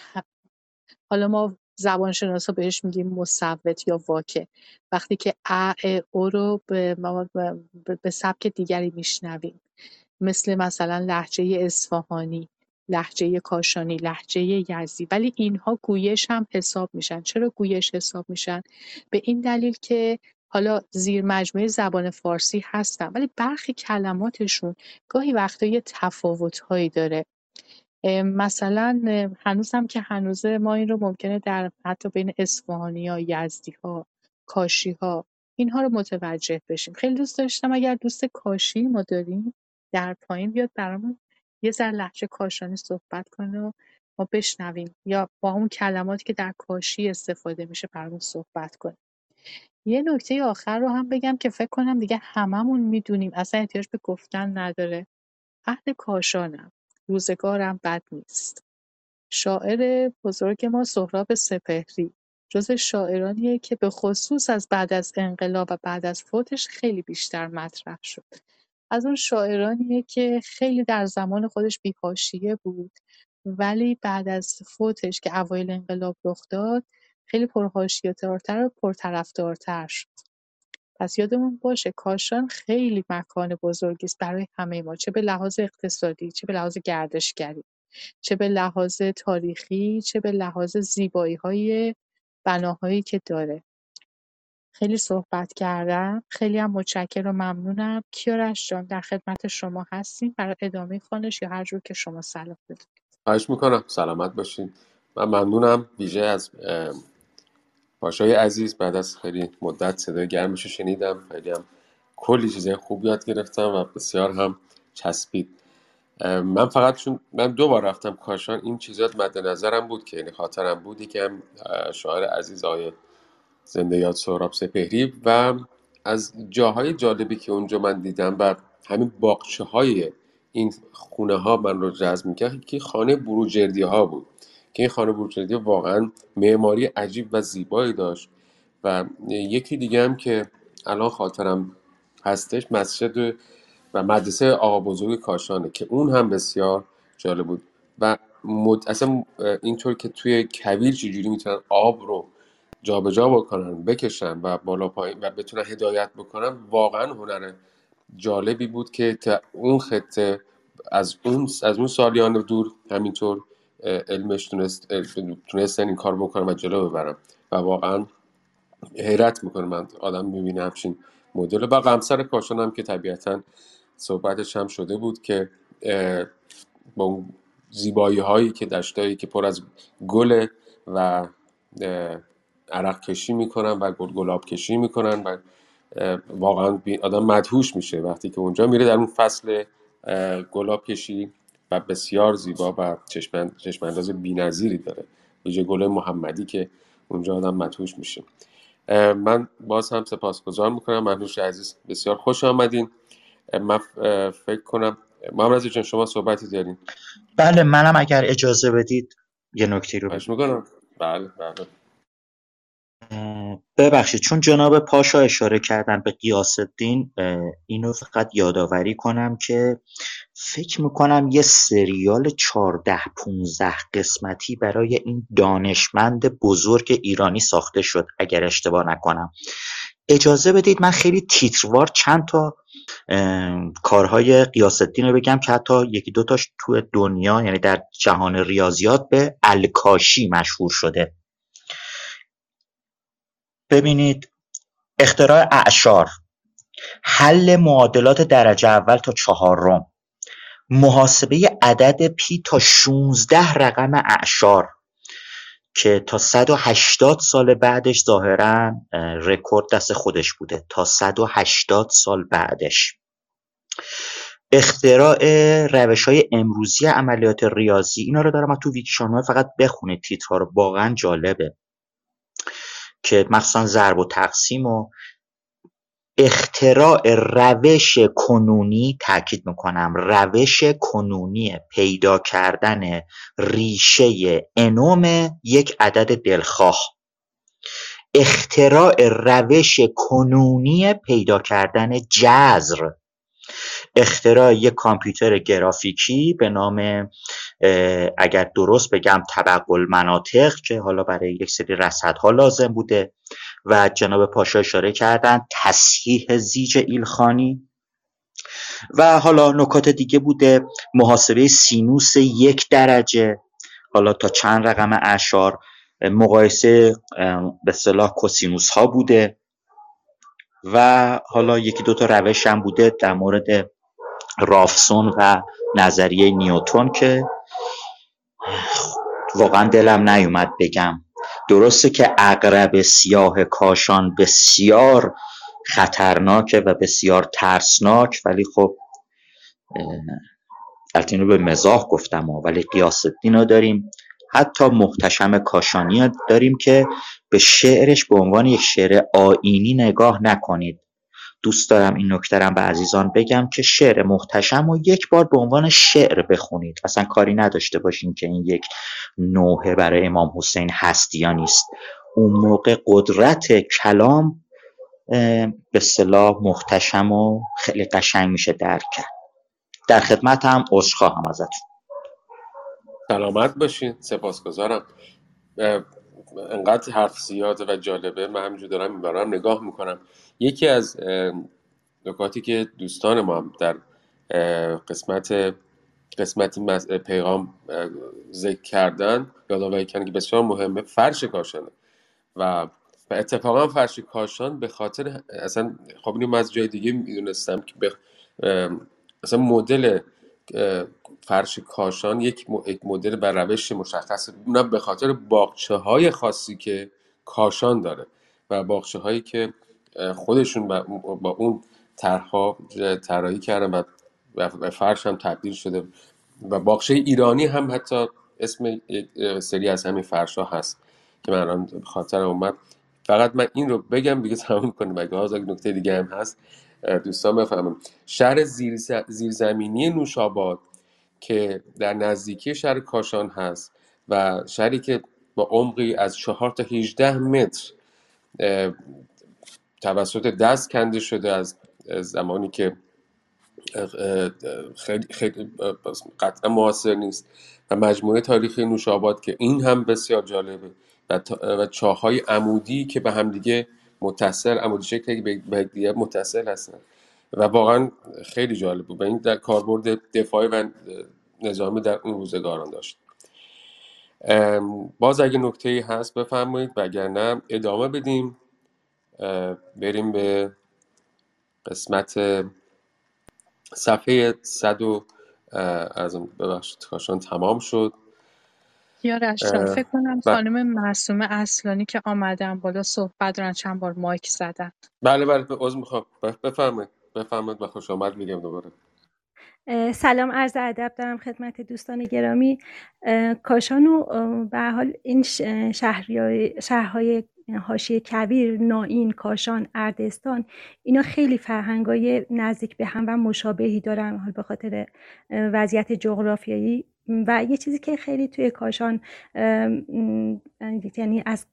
Speaker 3: حالا ما زبانشناسا بهش میگیم مصوت یا واکه. وقتی که ا او رو به, به سبک دیگری میشنویم. مثل مثلا لحجه اصفهانی. لحجه کاشانی لحجه یزدی ولی اینها گویش هم حساب میشن. چرا گویش حساب میشن؟ به این دلیل که حالا زیر مجموعه زبان فارسی هستن ولی برخی کلماتشون گاهی وقتا یه تفاوتهایی داره. مثلا هنوز که هنوزه ما این رو ممکنه در حتی بین ها کاشی ها اینها رو متوجه بشیم. خیلی دوست داشتم اگر دوست کاشی ما داریم در پایین بیاد برامون یه ذره لحجه کاشانی صحبت کنه و ما بشنویم. یا با اون کلماتی که در کاشی استفاده میشه برامون صحبت کنه. یه نکته آخر رو هم بگم که فکر کنم دیگه هممون می‌دونیم. اصلا احتیاج به گفتن نداره. اهل کاشانم. روزگارم بد نیست. شاعر بزرگ ما سهراب سپهری. جز شاعرانیه که به خصوص از بعد از انقلاب و بعد از فوتش خیلی بیشتر مطرح شد. از اون شاعرانیه که خیلی در زمان خودش بی‌حاشیه بود ولی بعد از فوتش که اوایل انقلاب رخ داد خیلی پرحاشیه‌دارتر و پرطرفدارتر شد. پس یادمون باشه کاشان خیلی مکان بزرگی است برای همه ما چه به لحاظ اقتصادی چه به لحاظ گردشگری چه به لحاظ تاریخی چه به لحاظ های بناهایی که داره. خیلی صحبت کردم. خیلی هم متشکرم و ممنونم. کیارش جان در خدمت شما هستیم. برای ادامه خانش یا هر جور که شما صلاح بدونید
Speaker 1: خواهش می‌کنم. سلامت باشین. من ممنونم. ویژه از پاشای عزیز. بعد از خیلی مدت صدای گرمش شنیدم. خیلی هم کلی چیزای خوب یاد گرفتم و بسیار هم چسبید. من فقط چون من دو بار رفتم کاشان این چیزات مد نظرم بود که یعنی خاطرم بود که شاعر عزیز آیه زنده یاد سهراب سپهری و از جاهای جالبی که اونجا من دیدم و همین باقچه های این خونه ها من رو جذب می‌کرد که خانه بروجردی ها بود. که این خانه بروجردی واقعا معماری عجیب و زیبایی داشت و یکی دیگه هم که الان خاطرم هستش مسجد و مدرسه آقا بزرگ کاشانه که اون هم بسیار جالب بود. و مد... اصلا اینطور که توی کویر چجوری می‌تونن آب رو جابجا جا بکنن بکشن و بالا پایین و بتونن هدایت بکنن واقعا هنر جالبی بود که اون خطه از اون از اون سالیان دور همینطور علمش تونست تونستن این کار بکنن و جلو ببرن و واقعا حیرت می‌کنه. من آدم می‌بینه همچین مدل. و غمسر کاشان هم که طبیعتا صحبتش هم شده بود که با زیبایی هایی که دشتایی که پر از گل و عرق کشی می‌کنن و گلاب کشی می‌کنن و واقعا آدم مدهوش میشه وقتی که اونجا میره در اون فصل گلاب کشی و بسیار زیبا و چشم انداز بی‌نظیری داره. ویژه گل محمدی که اونجا آدم مدهوش میشه. من باز هم سپاسگزار می‌کنم. مهنوش عزیز. بسیار خوش آمدین. من فکر کنم محمد جان شما صحبتی دارین؟
Speaker 2: بله منم اگر اجازه بدید یه نکته رو
Speaker 1: می‌کنم. بله بله.
Speaker 2: ببخشید چون جناب پاشا اشاره کردن به قیاس الدین اینو فقط یادآوری کنم که فکر می‌کنم یه سریال چارده 15 قسمتی برای این دانشمند بزرگ ایرانی ساخته شد اگر اشتباه نکنم. اجازه بدید من خیلی تیتروار چند تا کارهای قیاس الدین رو بگم که حتی یکی دوتاش تو دنیا یعنی در جهان ریاضیات به الکاشی مشهور شده. ببینید اختراع اعشار حل معادلات درجه اول تا چهارم محاسبه عدد پی تا 16 رقم اعشار که تا 180 سال بعدش ظاهرا رکورد دست خودش بوده. تا 180 سال بعدش. اختراع روش های امروزی عملیات ریاضی اینا رو دارم تو ویکیشانوه فقط بخونید. تیترها رو واقعا جالبه. که مخصوصا ضرب و تقسیم و اختراع روش کنونی تاکید می‌کنم. روش کنونی پیدا کردن ریشه انوم یک عدد دلخواه. اختراع روش کنونی پیدا کردن جذر. اختراع یک کامپیوتر گرافیکی به نام اگر درست بگم طبق المناطق که حالا برای یک سری رصدها لازم بوده و جناب پاشا اشاره کردن تصحیح زیج ایلخانی. و حالا نکات دیگه بوده محاسبه سینوس یک درجه. حالا تا چند رقم اشار مقایسه به صلاح کوسینوس ها بوده. و حالا یکی دو تا روش هم بوده در مورد رافسون و نظریه نیوتون که واقعا دلم نیومد بگم. درسته که اقرب سیاه کاشان بسیار خطرناکه و بسیار ترسناک ولی خب البته اینو به مزاح گفتم ولی قیاس الدین داریم. حتی محتشم کاشانی داریم که به شعرش به عنوان یک شعر آینی نگاه نکنید. دوست دارم این نکترم به عزیزان بگم که شعر محتشم و یک بار به عنوان شعر بخونید. اصلا کاری نداشته باشین که این یک نوحه برای امام حسین هست یا نیست. اون موقع قدرت کلام به صلاح محتشم و خیلی قشنگ میشه درک کرد. در خدمت هم خواهم ازتون.
Speaker 1: سلامت باشین. سپاسگزارم. انقدر حرف زیاده و جالبه. من همینجور دارم می‌برم نگاه می‌کنم. یکی از نکاتی که دوستان ما هم در قسمت قسمت پیغام ذکر کردن یادآوری کردن که بسیار مهمه فرش کاشانه و و اتفاقا فرش کاشان به خاطر اصلا خب اینو از جای دیگه می‌دونستم که به اصلا مدل فرش کاشان یک مدل بر روش مشخص اونم به خاطر باغچه های خاصی که کاشان داره و باغچه هایی که خودشون با اون طرحها طراحی کردن و فرش هم تبدیل شده و باغچه ایرانی هم حتی اسم سری از همین فرش ها هست که من الان خاطر اومد. فقط من این رو بگم دیگه تموم کنیم اگه ها نکته دیگه هم هست دوستان بفهمم شهر زیرزمینی نوشاباد که در نزدیکی شهر کاشان هست و شهری که با عمقی از 4 تا 18 متر توسط دست کنده شده از زمانی که خیلی, خیلی قطعا معاصر نیست و مجموعه تاریخی نوشاباد که این هم بسیار جالبه و, چاهای عمودی که به همدیگه متصل عمودی شکلی به دیگه متصل هستن و واقعا خیلی جالب بود. و این در کاربرد دفاعی و نظامی در اون روزگاران داشت. باز اگه نکته هست بفرمایید وگرنه ادامه بدیم. بریم به قسمت صفحه صد و از ببخشید کاشان تمام شد.
Speaker 3: یارش فکر کنم خانم معصومه اصلانی که آمدن بالا صحبت دارن چند بار مایک زدن.
Speaker 1: بله بله عذر می‌خوام. بفرمایید. بفرمایید و خوش آمد میگم دوباره.
Speaker 6: سلام عرض ادب دارم خدمت دوستان گرامی. کاشان و به حال این شهرهای حاشیه کبیر نائین کاشان اردستان اینا خیلی فرهنگای نزدیک به هم و مشابهی دارن حال به خاطر وضعیت جغرافیایی. و یه چیزی که خیلی توی کاشان یعنی از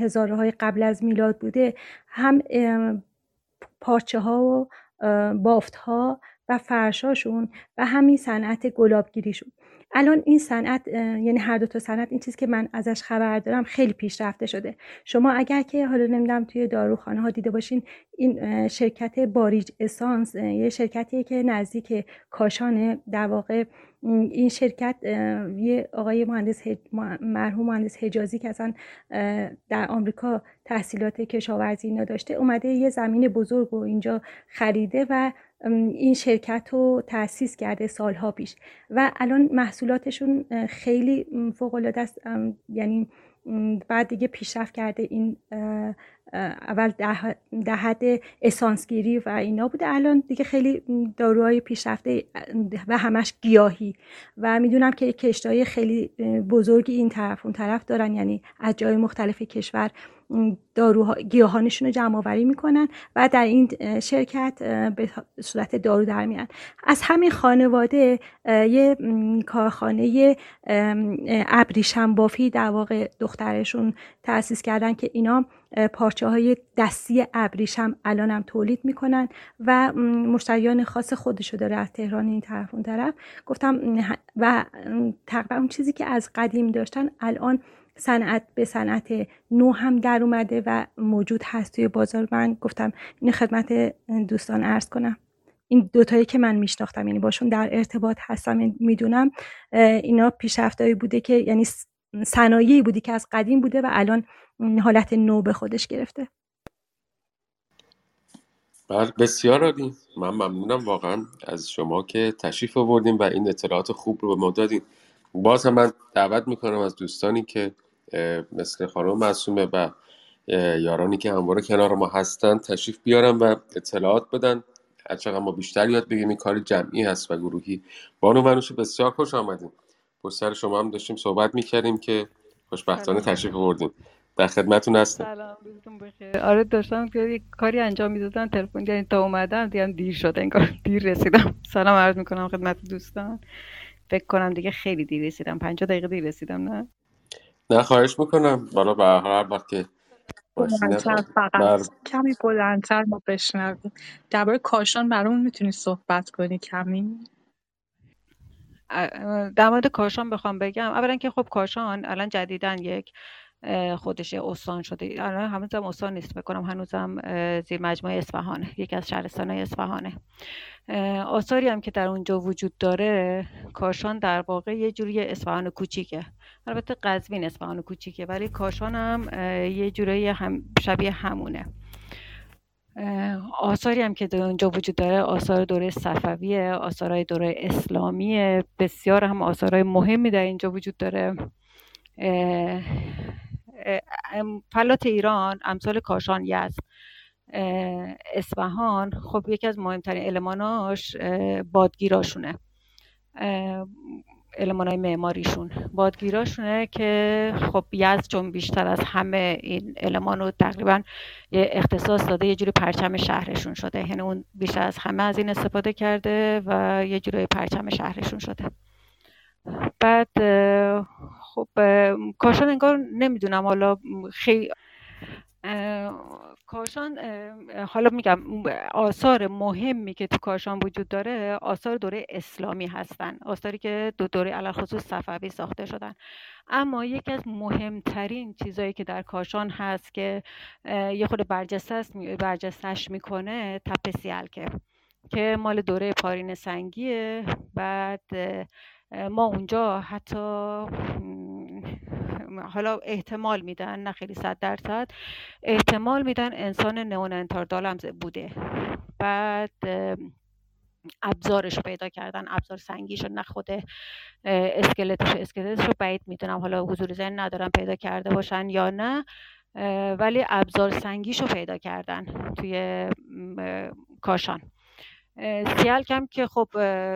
Speaker 6: هزاره های قبل از میلاد بوده هم پارچه ها و بافت ها و فرشاشون و همین صنعت گلابگیریشون. الان این صنعت یعنی هر دو تا صنعت این چیزی که من ازش خبر دارم خیلی پیشرفته شده. شما اگر که حالا نمی‌دونم توی داروخانه ها دیده باشین این شرکت باریج اسانس یه شرکتیه که نزدیک کاشانه در واقع این شرکت یه آقای مهندس مرحوم مهندس حجازی که اصلا در آمریکا تحصیلات کشاورزی اینا داشته اومده یه زمین بزرگ و اینجا خریده و این شرکت رو تأسیس کرده سالها پیش. و الان محصولاتشون خیلی فوق العاده است. یعنی بعد دیگه پیشرفت کرده این اول حد اسانسگیری و اینا بوده. الان دیگه خیلی داروهای پیشرفته و همش گیاهی. و می‌دونم که کشتای خیلی بزرگی این طرف اون طرف دارن. یعنی از جای مختلف کشور داروها گیاهانشون رو جمع آوری می‌کنن و در این شرکت به صورت دارو در میان از همین خانواده یه کارخانه ابریشم بافی در واقع دخترشون تأسیس کردن که اینا پارچه های دستی ابریشم الان هم تولید می‌کنن و مشتریان خاص خودشو داره از تهران این طرف اون طرف. گفتم و تقریبا اون چیزی که از قدیم داشتن الان صنعت به صنعت نو هم در اومده و موجود هست توی بازار. من گفتم این خدمت دوستان ارز کنم. این دوتایی که من میشناختم یعنی باشون در ارتباط هستم می‌دونم اینا پیشرفتایی بوده که یعنی صنایعی بودی که از قدیم بوده و الان حالت نو به خودش گرفته؟
Speaker 1: بله بسیار عالی. من ممنونم واقعا از شما که تشریف آوردیم و این اطلاعات خوب رو به ما دادین. باز هم من دعوت می‌کنم از دوستانی که مثل خانم معصومه و یارانی که همواره کنار ما هستن تشریف بیارن و اطلاعات بدن. هرچقدر ما بیشتر یاد بگیم این کار جمعی هست و گروهی. بانو منوش بسیار خوش آمدیم پشت سر شما هم داشتیم صحبت می‌کردیم که خوشبختانه تشریف آوردیم در خدمتتون هستم.
Speaker 7: سلام بخیر. آره داشتم که یک کاری انجام می‌دادن تلفن یعنی تا اومدم دیدم دیر شده انگار دیر رسیدم. سلام عرض می‌کنم خدمت دوستان. فکر کنم دیگه خیلی دیر رسیدم. 50 دقیقه دیر رسیدم نه؟
Speaker 1: نه خواهش می‌کنم. بالا به هر وقت که
Speaker 3: فقط. کمی بلندتر ما بشنویم. درباره کاشان برامون می‌تونی صحبت کنی کمی؟
Speaker 7: در مورد کاشان بخوام بگم. اولا که خب کاشان الان جدیدن یک خودش استان شده. الان هنوزم استان نیست بکنم هنوزم زیر مجموعه اصفهانه یکی از شهرستان اصفهانه. آثاری هم که در اونجا وجود داره کاشان در واقع یه جوری اصفهان کوچیکه. البته قزوین اصفهان کوچیکه ولی کاشان هم یه جوری هم شبیه همونه. آثاری هم که در اونجا وجود داره آثار دوره صفویه آثارهای دوره اسلامیه بسیار هم آثارهای مهمی در اینجا وجود داره. فلات ایران امثال کاشان یزد اصفهان خب یکی از مهمترین الماناش بادگیراشونه. علمان های معماریشون. بادگیراشونه که خب یزد چون بیشتر از همه این علمان رو تقریبا یه اختصاص داده یه جوری پرچم شهرشون شده. یعنی اون بیشتر از همه از این استفاده کرده و یه جوری پرچم شهرشون شده. بعد خب کاشان انگار نمی‌دونم حالا خیلی کاشان حالا میگم آثار مهمی که تو کاشان وجود داره آثار دوره اسلامی هستن. آثاری که دو دوره علال خصوص صفوی ساخته شدن. اما یکی از مهمترین چیزهایی که در کاشان هست که یه خود برجستش می‌کنه تپه سیلکه که مال دوره پارین سنگیه. بعد ما اونجا حتی حالا احتمال میدن نه خیلی صد درصد احتمال میدن انسان نئوننتاردال هم بوده. بعد ابزارش پیدا کردن ابزار سنگیش نه خود اسکلتش اسکلتش رو بعید می‌دونم حالا حضور ذهن ندارم پیدا کرده باشن یا نه. ولی ابزار سنگیش رو پیدا کردن توی کاشان. سیال کم که خب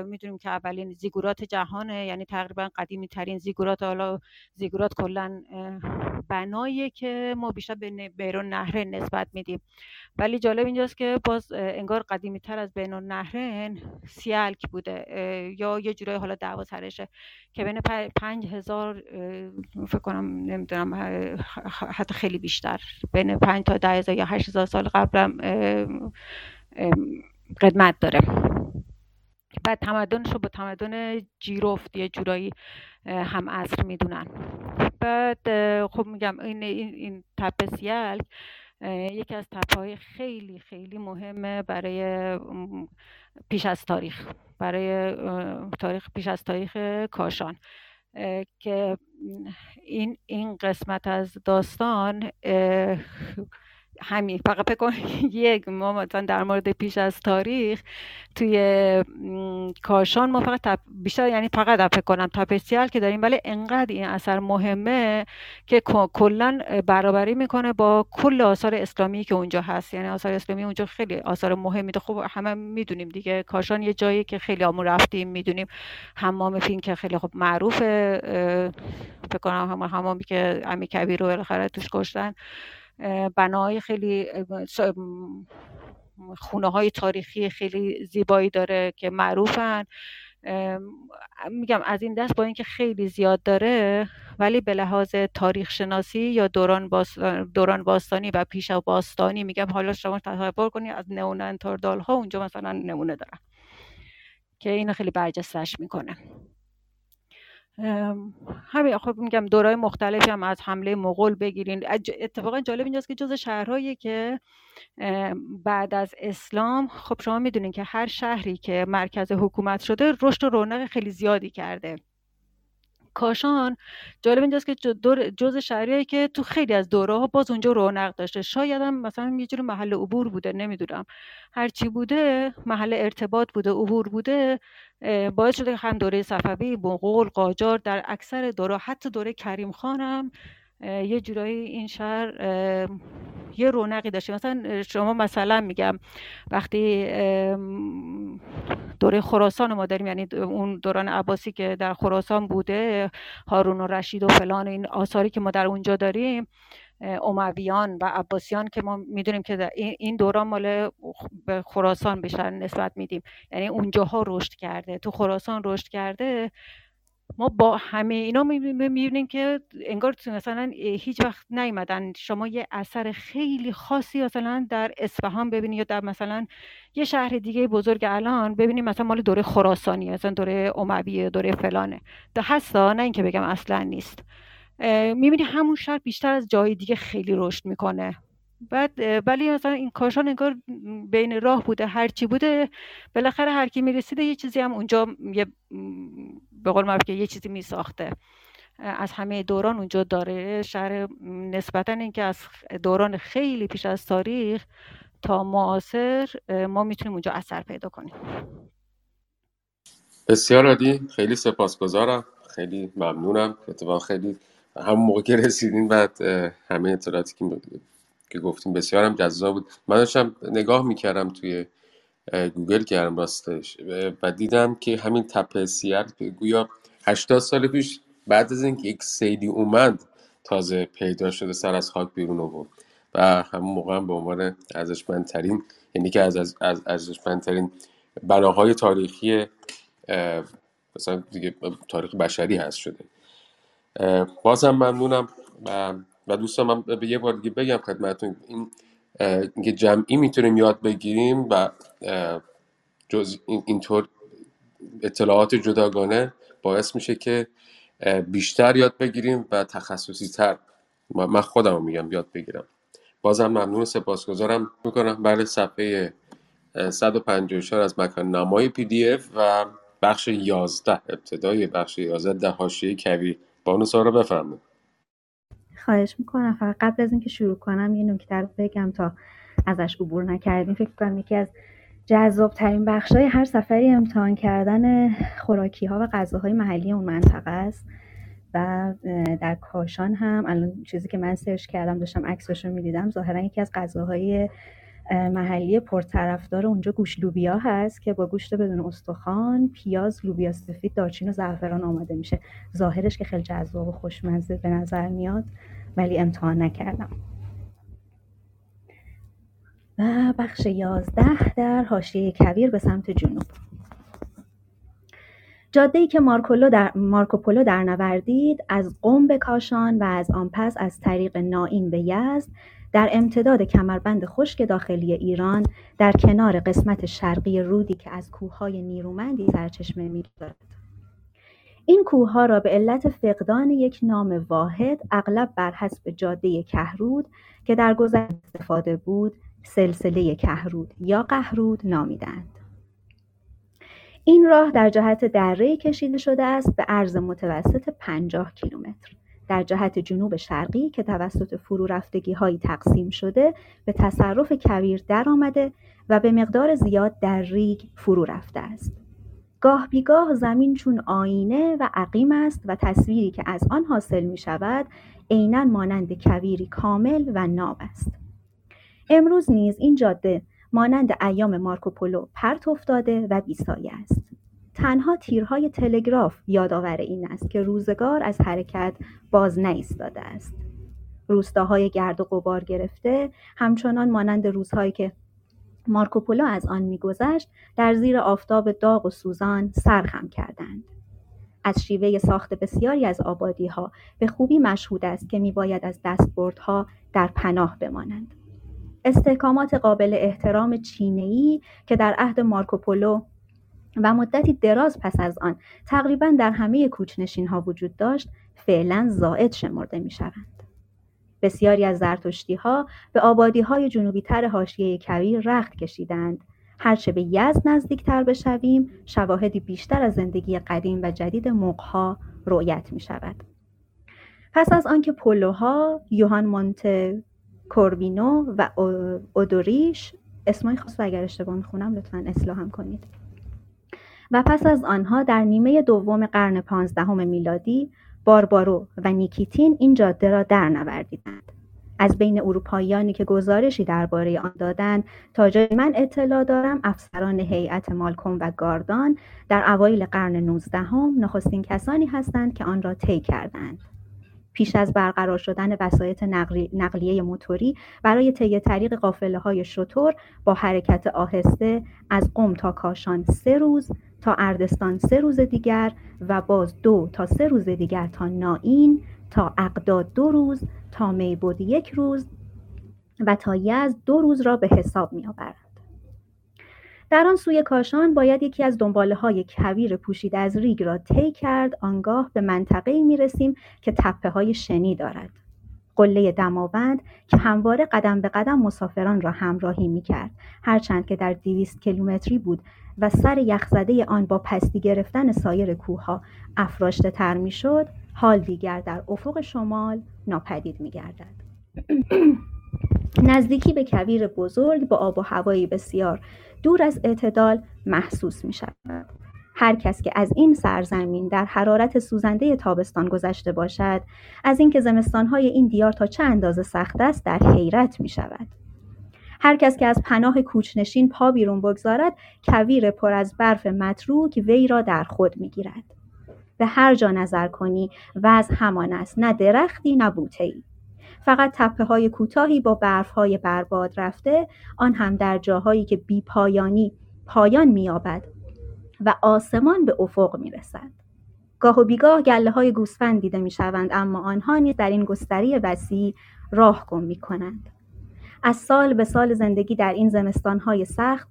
Speaker 7: می‌دونیم که اولین زیگورات جهانه یعنی تقریبا قدیمی ترین زیگورات حالا زیگورات کلا بناییه که ما بیشتر به بیرون نهره نسبت میدیم. ولی جالب اینجاست که باز انگار قدیمی تر از بین نهرین سیالک بوده. یا یه جورای حالا دعوا سرشه که بین پنج هزار فکر کنم نمی‌دونم حتی خیلی بیشتر. بین پنج تا ده هزار یا هشت هزار سال قبلم قدمت داره. و تمدنش رو با تمدن جیرفت یه جورایی هم عصر می‌دونن. بعد خب میگم این این, این تپه سیل یکی از تپه خیلی خیلی مهمه برای پیش از تاریخ. برای تاریخ پیش از تاریخ کاشان. که این این قسمت از داستان همین فقط فکر <laughs> یک ما مثلا در مورد پیش از تاریخ توی کاشان ما فقط تب... بیشتر یعنی فقط فکر کنم تپسیال که داریم ولی انقدر این اثر مهمه که کلا برابری می‌کنه با کل آثار اسلامی که اونجا هست. یعنی آثار اسلامی اونجا خیلی آثار مهمی ده خب همه می‌دونیم دیگه کاشان یه جایی که خیلی آمون رفتیم می‌دونیم حمام فین که خیلی خب معروفه فکر کنم هم حمامی که امی کبیر رو بالاخره توش کشتن. بناهای خیلی خونه های تاریخی خیلی زیبایی داره که معروفن. میگم از این دست با اینکه خیلی زیاد داره ولی به لحاظ تاریخ شناسی یا دوران, دوران باستانی و پیش باستانی میگم حالا شما تصور کنید از نئوننتاردال ها اونجا مثلا نمونه دارن که اینو خیلی برجستش می‌کنه. همین خب میگم دورای مختلفی هم از حمله مغول بگیرین. اتفاقا جالب اینجاست که جز شهرهایی که بعد از اسلام خب شما می‌دونین که هر شهری که مرکز حکومت شده رشد و رونق خیلی زیادی کرده. کاشان جالب اینجاست که جز شهریه که تو خیلی از دوره ها باز اونجا رونق داشته. شاید هم مثلا یه جور محل عبور بوده نمی‌دونم. هرچی بوده محل ارتباط بوده عبور بوده باعث شده هم دوره صفوی مغول قاجار در اکثر دوره حتی دوره کریم خانم یه جورایی این شهر یه رونقی داشته. مثلا شما مثلا میگم وقتی دوره خراسان ما داریم یعنی اون دوران عباسی که در خراسان بوده هارون و رشید و فلان این آثاری که ما در اونجا داریم امویان و عباسیان که ما می‌دونیم که این دوران مال به خراسان بیشتر نسبت میدیم. یعنی اونجاها رشد کرده. تو خراسان رشد کرده ما با همه اینا می‌بینیم که انگار مثلا هیچ وقت نیومدن. شما یه اثر خیلی خاصی مثلا در اصفهان ببینید یا در مثلا یه شهر دیگه بزرگ الان ببینیم مثلا مال دوره خراسانی مثلا دوره امویه دوره فلانه. ده هستا نه اینکه بگم اصلا نیست. می‌بینی همون شهر بیشتر از جای دیگه خیلی رشد می‌کنه. بعد ولی مثلا این کاشان انگار بین راه بوده هرچی بوده بالاخره هر کی می‌رسیده یه چیزی هم اونجا یه به قول معروف یه چیزی میساخته. از همه دوران اونجا داره. شهر نسبتا اینکه از دوران خیلی پیش از تاریخ تا معاصر ما می‌تونیم اونجا اثر پیدا کنیم.
Speaker 1: بسیار عالی. خیلی سپاسگزارم. خیلی ممنونم. اتفاق خیلی همون موقع که رسیدین بعد همه اطلاعاتی که که گفتیم بسیار هم جذاب بود. من داشتم نگاه می‌کردم توی گوگل کردم راستش و دیدم که همین تپه گویا 80 سال پیش بعد از اینکه یک سیلی اومد تازه پیدا شده سر از خاک بیرون آورد. و همون موقع هم به عنوان ارزشمندترین یعنی که از از ارزشمندترین بناهای تاریخی مثلا دیگه تاریخ بشری هست شده. بازم ممنونم و و دوستان من به یه بار دیگه بگم خدمتتون این اینکه جمعی می‌تونیم یاد بگیریم و جز اینطور اطلاعات جداگانه باعث میشه که بیشتر یاد بگیریم و تخصصی تر من خودم میگم یاد بگیرم. بازم ممنون سپاسگزارم می‌کنم. برای صفحه 154 از مکان نمای پی دی اف و بخش 11 ابتدای بخش 11 ده حاشیه کوی. بانو سارا بفرمایید.
Speaker 4: خواهش می‌کنم. فقط قبل از اینکه شروع کنم یه نکته رو بگم تا ازش عبور نکردیم. فکر کنم یکی از جذابترین بخشای هر سفری امتحان کردن خوراکی ها و غذاهای محلی اون منطقه است. و در کاشان هم الان چیزی که من سرچ کردم داشتم عکسش رو می‌دیدم ظاهرا یکی از غذاهای محلی پرطرفدار اونجا گوش لوبیا هست که با گوشت بدون استخوان پیاز لوبیا سفید دارچین و زعفران آماده میشه. ظاهرش که خیلی جذاب و خوشمزه به نظر میاد. ولی امتحان نکردم. و بخش یازده در حاشیه کویر به سمت جنوب. جاده ای که مارکولو در مارکوپولو در نوردید از قم به کاشان و از آن پس از طریق نائین به یزد در امتداد کمربند خشک داخلی ایران در کنار قسمت شرقی رودی که از کوههای نیرومندی سرچشمه می‌گیرد این کوهها را به علت فقدان یک نام واحد اغلب بر حسب جاده کهرود که در گذشته استفاده بود سلسله کهرود یا قهرود نامیدند. این راه در جهت دره کشیده شده است به عرض متوسط 50 کیلومتر. در جهت جنوب شرقی که توسط فرو رفتگی هایی تقسیم شده به تصرف کویر درآمده و به مقدار زیاد در ریگ فرو رفته است. گاه بیگاه زمین چون آینه و عقیم است و تصویری که از آن حاصل می شود عینا مانند کویری کامل و ناب است. امروز نیز این جاده مانند ایام مارکوپولو پرت افتاده و بیسایه است. تنها تیرهای تلگراف یادآور این است که روزگار از حرکت باز نایستاده است. روستاهای گرد و غبار گرفته همچنان مانند روزهایی که مارکوپولو از آن میگذشت در زیر آفتاب داغ و سوزان سرخم کردند از شیوه ساخت بسیاری از آبادی ها به خوبی مشهود است که میباید از دستبردها در پناه بمانند استحکامات قابل احترام چینه‌ای که در عهد مارکوپولو و مدتی دراز پس از آن تقریبا در همه کوچنشین ها وجود داشت فعلا زائد شمرده می شوند. بسیاری از زرتشتی ها به آبادی های جنوبی تر هاشیه کویر رخت کشیدند هرچه به یزد نزدیکتر بشویم شواهدی بیشتر از زندگی قدیم و جدید مقها رؤیت می شود. پس از آنکه پولوها یوهان مونت کوربینو و اودوریش اسمای خاص و اگر اشتباه می‌خونم لطفا اصلاحم کنید و پس از آنها در نیمه دوم قرن پانزدهم میلادی باربارو و نیکیتین این جاده را در نوردیدند. از بین اروپاییانی که گزارشی درباره آن دادند تا جای من اطلاع دارم افسران هیئت مالکوم و گاردان در اوایل قرن نوزدهم نخستین کسانی هستند که آن را طی کردند. پیش از برقرار شدن وسایط نقلیه موتوری برای طی طریق قافله های شطور با حرکت آهسته از قم تا کاشان سه روز تا اردستان سه روز دیگر و باز دو تا سه روز دیگر تا نائین تا اقداد دو روز تا میبود یک روز و تا یزد دو روز را به حساب می آورد. در آن سوی کاشان باید یکی از دنباله های کویر پوشیده از ریگ را طی کرد آنگاه به منطقه می رسیم که تپه های شنی دارد قله دماوند که همواره قدم به قدم مسافران را همراهی می کرد هرچند که در دیویست کیلومتری بود و سر یخزده آن با پستی گرفتن سایر کوهها افراشته تر می شد حال دیگر در افق شمال ناپدید می گردد. <clears throat> نزدیکی به کویر بزرگ با آب و هوایی بسیار دور از اعتدال محسوس می شود. هر کس که از این سرزمین در حرارت سوزنده تابستان گذشته باشد از اینکه زمستانهای این دیار تا چه اندازه سخت است در حیرت می شود. هر کس که از پناه کوچنشین پا بیرون بگذارد کویر پر از برف متروک وی را در خود می گیرد. به هر جا نظر کنی از همان است نه درختی نه ای. فقط تپه های کوتاهی با برف های برباد رفته آن هم در جاهایی که بی پایانی پایان مییابد و آسمان به افق می رسد. گاه و بیگاه گله های گوسفند دیده می شوند اما آنها نیز در این گستری وسیع راه گم می کنند. از سال به سال زندگی در این زمستان های سخت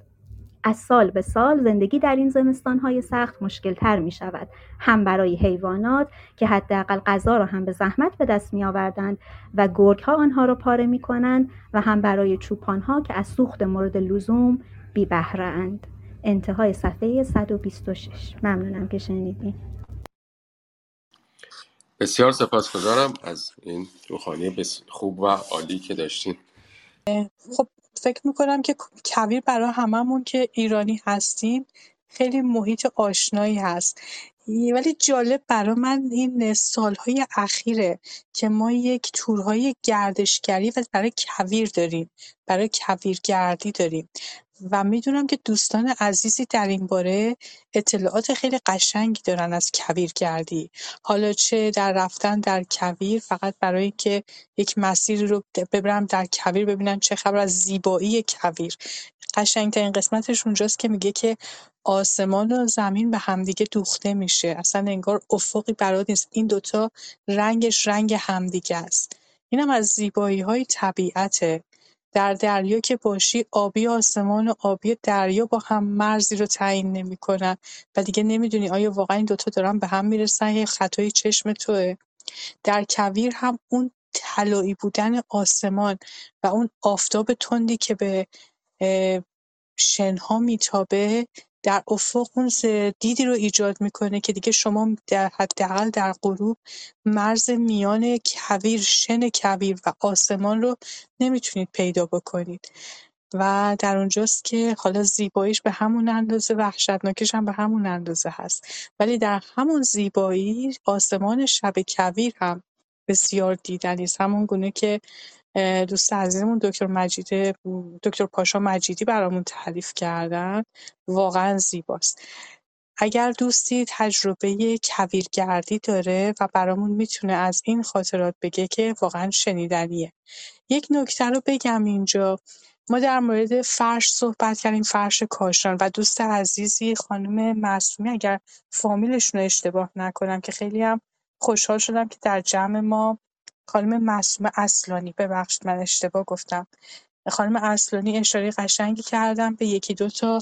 Speaker 4: از سال به سال زندگی در این زمستانهای سخت مشکلتر می شود هم برای حیوانات که حداقل غذا را هم به زحمت به دست می آوردند و گرگ ها آنها را پاره می کنند و هم برای چوپان ها که از سوخت مورد لزوم بی بهره اند. انتهای صفحه 126 ممنونم که شنیدین.
Speaker 1: بسیار سپاسگزارم از این روخانی خوب و عالی که داشتین.
Speaker 3: خب فکر می‌کنم که کویر برای هممون که ایرانی هستیم خیلی محیط آشنایی هست. ولی جالب برای من این سالهای اخیره که ما یک تورهای گردشگری و برای کویر داریم برای کویرگردی داریم. و می‌دونم که دوستان عزیزی در این باره اطلاعات خیلی قشنگی دارن از کویرگردی حالا چه در رفتن در کویر فقط برای اینکه یک مسیری رو ببرم در کویر ببینم چه خبر از زیبایی کویر. قشنگترین قسمتش اونجاست که میگه که آسمان و زمین به همدیگه دوخته میشه. اصلا انگار افقی برات نیست. این دوتا رنگش رنگ همدیگه است. اینم از زیبایی های طبیعته. در دریا که باشی آبی آسمان و آبی دریا با هم مرزی رو تعیین نمی‌کنن. و دیگه نمی‌دونی آیا واقعا این دوتا دارن به هم می‌رسن یا خطای چشم توه. در کویر هم اون طلایی بودن آسمان و اون آفتاب تندی که به شنها میتابه در افق اون دیدی رو ایجاد می‌کنه که دیگه شما در حداقل در غروب مرز میان کویر شن کویر و آسمان رو نمی‌تونید پیدا بکنید. و در اونجاست که حالا زیباییش به همون اندازه وحشتناکش هم به همون اندازه هست. ولی در همون زیبایی آسمان شب کویر هم بسیار دیدنی همون گونه که دوست عزیزمون دکتر مجید دکتر پاشا مجیدی برامون تعریف کردن. واقعا زیباست. اگر دوستی تجربه کویرگردی داره و برامون می‌تونه از این خاطرات بگه که واقعا شنیدنیه. یک نکته رو بگم اینجا. ما در مورد فرش صحبت کردیم فرش کاشان و دوست عزیزی خانم معصومی اگر فامیلشون رو اشتباه نکنم که خیلی هم خوشحال شدم که در جمع ما خانم معصومه اصلانی ببخشید من اشتباه گفتم. خانم اصلانی اشاره قشنگی کردم به یکی دو تا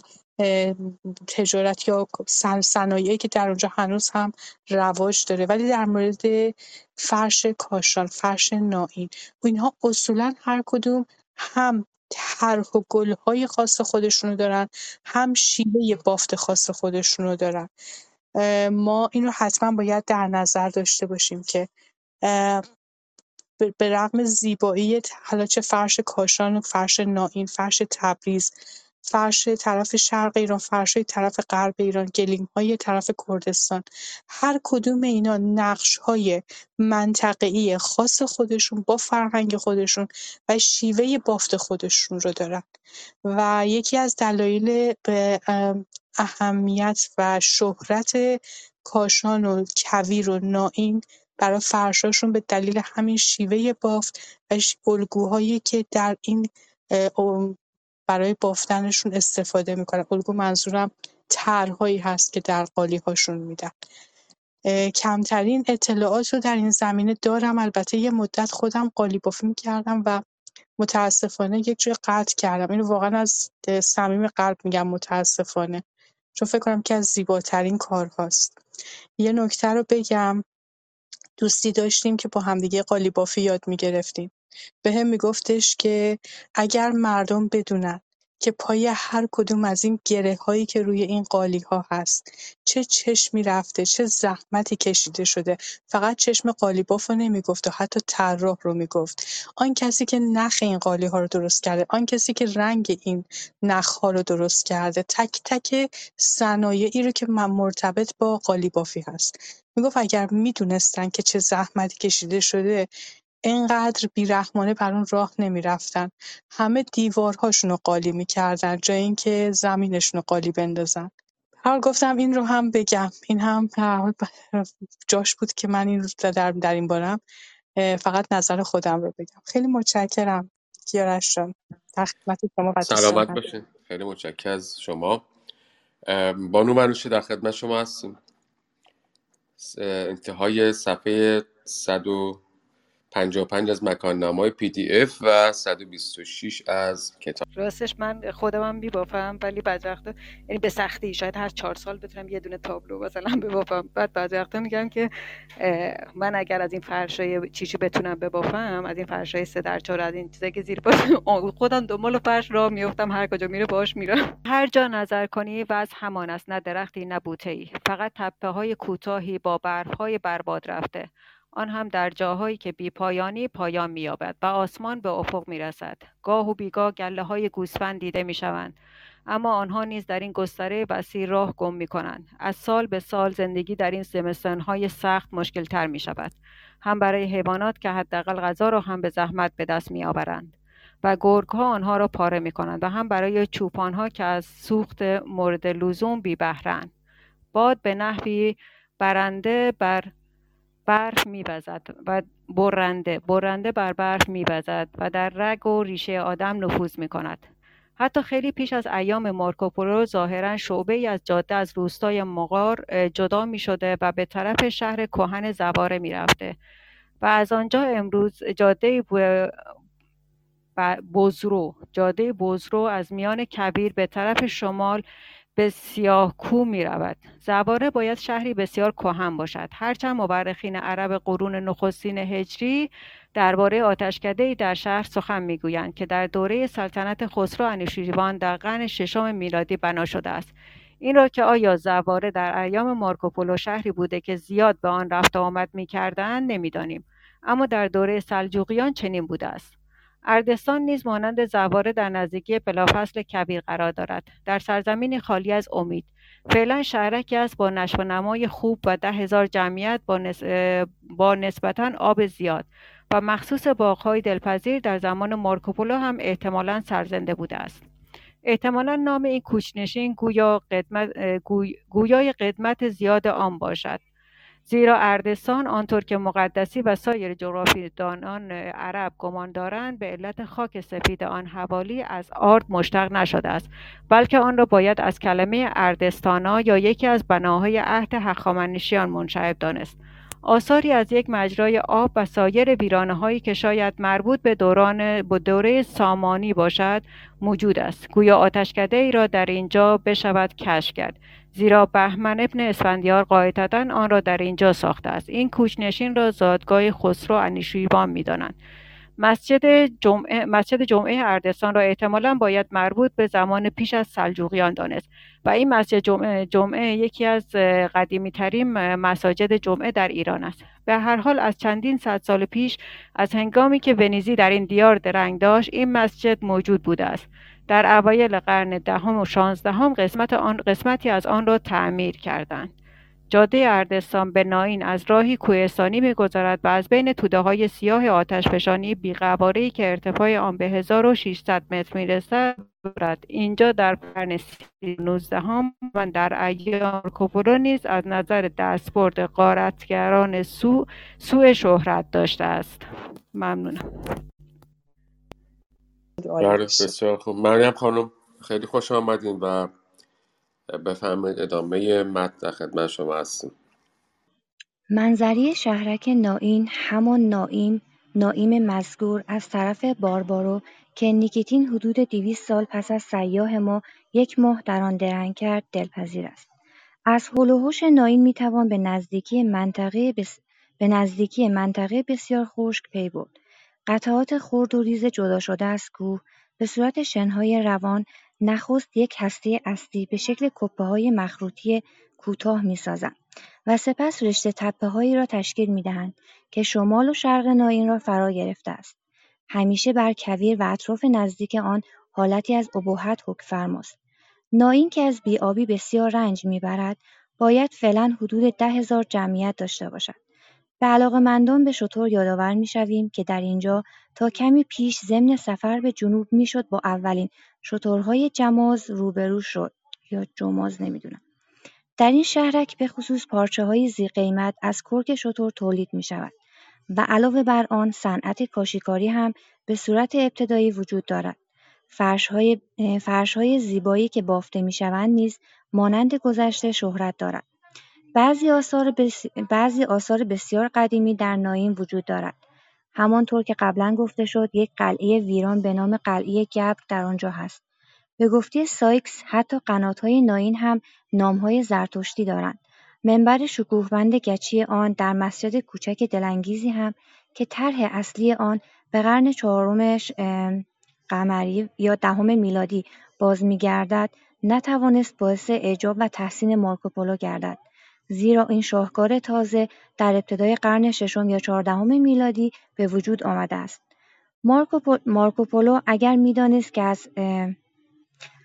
Speaker 3: تجارت یا صنایعی که در اونجا هنوز هم رواج داره. ولی در مورد فرش کاشان فرش نائین و اینها اصولا هر کدوم هم طرح و گلهای خاص خودشونو دارن هم شیوه بافت خاص خودشونو دارن. ما این رو حتما باید در نظر داشته باشیم که به رغم زیبایی حالا چه فرش کاشان فرش نائین فرش تبریز فرش طرف شرق ایران فرشای طرف غرب ایران های طرف کردستان. هر کدوم اینا های منطقه‌ای خاص خودشون با فرهنگ خودشون و شیوه بافت خودشون رو دارن. و یکی از دلایل به اهمیت و شهرت کاشان و کویر و نائین برای فرشاشون به دلیل همین شیوه بافت و الگوهایی که در این برای بافتنشون استفاده می‌کنن. الگو منظورم طرحهایی هست که در هاشون میدن. کمترین اطلاعات رو در این زمینه دارم. البته یه مدت خودم قالی بافی می‌کردم و متاسفانه یک جای قطع کردم. اینو واقعا از صمیم قلب میگم متاسفانه. چون فکر کنم که از زیباترین کارهاست. یه نکته رو بگم. دوستی داشتیم که با همدیگه قالیبافی یاد می‌گرفتیم. بهم میگفتش که اگر مردم بدونن که پای هر کدوم از این هایی که روی این ها هست چه چشمی رفته چه زحمتی کشیده شده. فقط چشم قالیباف رو نمی‌گفت و حتی طراح رو می‌گفت. آن کسی که نخ این قالی ها رو درست کرده آن کسی که رنگ این نخ ها رو درست کرده تک تک صنایعی رو که من مرتبط با قالیبافی هست. می‌گفت اگر می‌دونستن که چه زحمتی کشیده شده انقدر بیرحمانه بر اون راه نمی‌رفتن. همه دیوارهاشونو قالی می‌کردن جای اینکه زمینشونو قالی بندازن. حال گفتم این رو هم بگم. این هم <laughs> جاش بود که من این رو در, در این بارم فقط نظر خودم رو بگم. خیلی متشکرم کیارش جان. در خدمت شما
Speaker 1: سلامت باشین. خیلی متشکر از شما. بانو منوشی در خدمت شما هستیم. انتهای صفحه 100 55 از مکان نمای پی دی اف و 126 از کتاب.
Speaker 7: راستش من خودم هم میبافم ولی بعض وقتا یعنی به سختی شاید هر چهار سال بتونم یه دونه تابلو مثلا ببافم بعد بعض وقتا میگم که من اگر از این فرشای چیچی بتونم ببافم از این فرشای سه در چهار از این چیزایی که زیر پاس خودم دنبال فرش راه میفتم هر کجا میره باش میرم. هر جا نظر کنی و از همان است نه درختی نه بوته ای فقط تپه های کوتاهی با برف های برباد رفته. آن هم در جاهایی که بیپایانی پایان مییابد و آسمان به افق می‌رسد گاه و بیگاه گله های گوسفند دیده می‌شوند اما آنها نیز در این گستره وسیع راه گم می کنند. از سال به سال زندگی در این های سخت مشکل تر می شود. هم برای حیوانات که حداقل غذا را هم به زحمت به دست می آورند. و گرگ ها آنها را پاره می کنند و هم برای چوپان ها که از سوخت مورد لزوم بی بهرند. باد به نحوی برنده بر برف میوزد و برنده برنده بر برف میوزد و در رگ و ریشه آدم نفوذ می کند حتی خیلی پیش از ایام مارکوپولو ظاهرا شعبه ای از جاده از روستای مغار جدا می شده و به طرف شهر کهن زواره می رفته و از آنجا امروز جاده بزرو جاده بزرو از میان کبیر به طرف شمال به کو می رود. زواره باید شهری بسیار کهن باشد. هرچند مورخین عرب قرون نخستین هجری درباره آتشکده در شهر سخن می‌گویند که در دوره سلطنت خسرو انوشیروان در قرن ششم میلادی بنا شده است این را که آیا زواره در ایام مارکوپولو شهری بوده که زیاد به آن رفت آمد می‌کردند نمی‌دانیم اما در دوره سلجوقیان چنین بوده است اردستان نیز مانند زواره در نزدیکی بلافصل کبیر قرار دارد. در سرزمینی خالی از امید. فعلا شهرکی است با نشو نمای خوب و ده هزار جمعیت با, با نسبتا آب زیاد و مخصوص باغهای دلپذیر در زمان مارکوپولو هم احتمالا سرزنده بوده است. احتمالا نام این کوچنشین گویا قدمت، گویای قدمت زیاد آن باشد. زیرا اردستان آنطور که مقدسی و سایر جغرافیدانان عرب گمان دارند به علت خاک سفید آن حوالی از آرد مشتق نشده است بلکه آن را باید از کلمه اردستانا یا یکی از بناهای عهد هخامنشیان منشعب دانست. آثاری از یک مجرای آب و سایر ویرانه هایی که شاید مربوط به دوران به دوره سامانی باشد موجود است. گویا آتشکده ای را در اینجا بشود کشف کرد. زیرا بهمن ابن اسفندیار قاعدتا آن را در اینجا ساخته است. این کوچنشین را زادگاه خسرو انیشیروان می‌دانند. مسجد جمعه, مسجد جمعه اردستان را احتمالا باید مربوط به زمان پیش از سلجوقیان دانست و این مسجد جمعه, جمعه یکی از قدیمی ترین مساجد جمعه در ایران است. به هر حال از چندین صد سال پیش از هنگامی که ونیزی در این دیار درنگ داشت این مسجد موجود بوده است. در اوایل قرن دهم و شانزدهم قسمت آن قسمتی از آن را تعمیر کردند. جاده اردستان به ناین از راهی کوهستانی میگذرد و از بین توده های سیاه آتشفشانی بیقواره که ارتفاع آن به 1600 متر می‌رسد اینجا در قرن 19 هم و در ایام کوپولو نیز از نظر دستبرد قارتگران سو سوء شهرت داشته است. ممنونم.
Speaker 1: بله بسیار خوب. مریم خانم خیلی خوش آمدین و بفرمایید ادامه متن در خدمت شما هستیم.
Speaker 8: منظری شهرک نائین همان نائیم نائیم مزگور از طرف باربارو که نیکیتین حدود دویست سال پس از سیاه ما یک ماه در آن درنگ کرد دلپذیر است. از حوش نائین می‌توان به نزدیکی منطقه بس... به نزدیکی منطقه بسیار خشک پی برد. قطعات خرد و ریز جدا شده از کوه به صورت شنهای روان نخست یک هسته اصلی به شکل های مخروطی کوتاه می‌سازند و سپس رشته هایی را تشکیل می‌دهند که شمال و شرق ناین را فرا گرفته است. همیشه بر کویر و اطراف نزدیک آن حالتی از ابهت حکمفرماست. ناین که از بیابی بسیار رنج می‌برد باید فعلا حدود ده هزار جمعیت داشته باشد. به مندان به شطور یادآور می‌شویم که در اینجا تا کمی پیش ضمن سفر به جنوب می‌شد با اولین شترهای جماز روبرو شد یا جماز نمی‌دونم در این شهرک به خصوص پارچه های زی قیمت از کرک شتر تولید می شود و علاوه بر آن صنعت کاشیکاری هم به صورت ابتدایی وجود دارد. فرش های, فرش های زیبایی که بافته می شوند نیز مانند گذشته شهرت دارد. بعضی آثار, بسیار قدیمی در ناین وجود دارد. همانطور که قبلا گفته شد یک قلعه ویران به نام قلعه گبر در آنجا هست. به گفته سایکس حتی های ناین هم نامهای زرتشتی دارند. منبر شکوهمند گچی آن در مسجد کوچک دلانگیزی هم که طرح اصلی آن به قرن چهارمش قمری یا دهم میلادی باز میگردد نتوانست باعث اعجاب و تحسین مارکوپولو گردد زیرا این شاهکار تازه در ابتدای قرن ششم یا چهاردهم میلادی به وجود آمده است. مارکوپولو اگر می‌دانست که از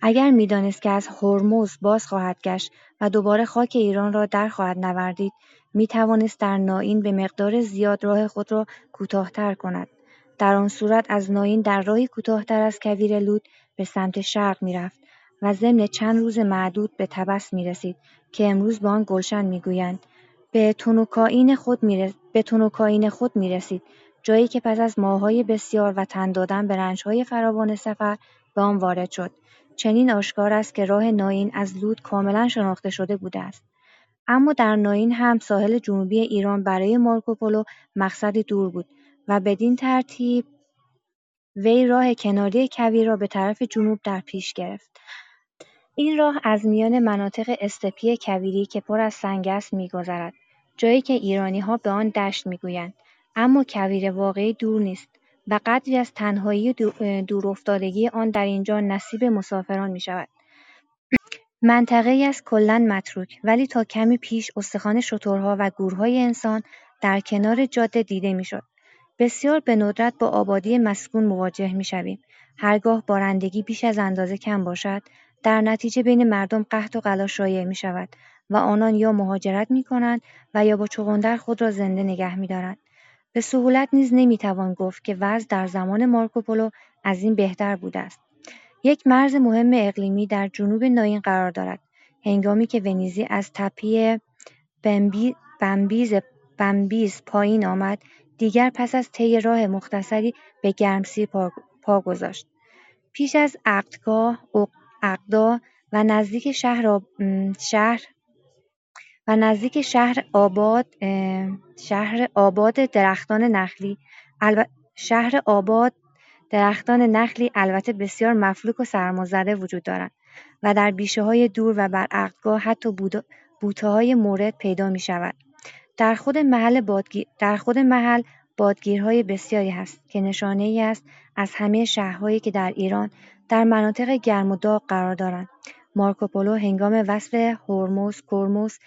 Speaker 8: اگر می‌دانست که از هرمز باز خواهد گشت و دوباره خاک ایران را در خواهد نوردید می‌توانست در نائین به مقدار زیاد راه خود را کوتاهتر کند در آن صورت از نائین در راهی کوتاهتر از کویر لود به سمت شرق می‌رفت و ضمن چند روز معدود به تبس می‌رسید که امروز به آن گلشن می‌گویند. به تونوکائین خود می به تونوکائین خود می‌رسید جایی که پس از ماههای بسیار و تن دادن به رنجهای فراوان سفر به آن وارد شد. چنین آشکار است که راه نائین از لود کاملا شناخته شده بوده است. اما در نائین هم ساحل جنوبی ایران برای مارکوپولو مقصدی دور بود و بدین ترتیب وی راه کناری کویر را به طرف جنوب در پیش گرفت. این راه از میان مناطق استپی کویری که پر از سنگ است میگذرد. جایی که ایرانیها به آن دشت می‌گویند. اما کویر واقعی دور نیست و قدری از تنهایی و دورافتادگی آن در اینجا نصیب مسافران می‌شود. منطقهای است کلا متروک ولی تا کمی پیش استخوان شترها و گورهای انسان در کنار جاده دیده می‌شد. بسیار به ندرت با آبادی مسکون مواجه می‌شویم. هرگاه بارندگی بیش از اندازه کم باشد در نتیجه بین مردم قحط و غلا شایع می‌شود و آنان یا مهاجرت می‌کنند و یا با چغندر خود را زنده نگه میدارند. به سهولت نیز نمی‌توان گفت که وضع در زمان مارکوپولو از این بهتر بوده است. یک مرز مهم اقلیمی در جنوب ناین قرار دارد. هنگامی که ونیزی از تپه بمبیز پایین آمد دیگر پس از طی راه مختصری به گرمسیر پا گذاشت. پیش از اقدا و نزدیک شهر, شهر و نزدیک شهر آباد شهر آباد درختان نخلی شهر آباد درختان نخلی البته بسیار مفلوک و سرمازده وجود دارند و در بیشه های دور و بر عقدگاه حتی بوته های مورد پیدا می شود. در خود محل, بادگیر، در خود محل بادگیرهای بسیاری هست که نشانه ای است از همه شهرهایی که در ایران در مناطق گرم و داغ قرار دارند. مارکوپولو هنگام وصف هرمز، کرموس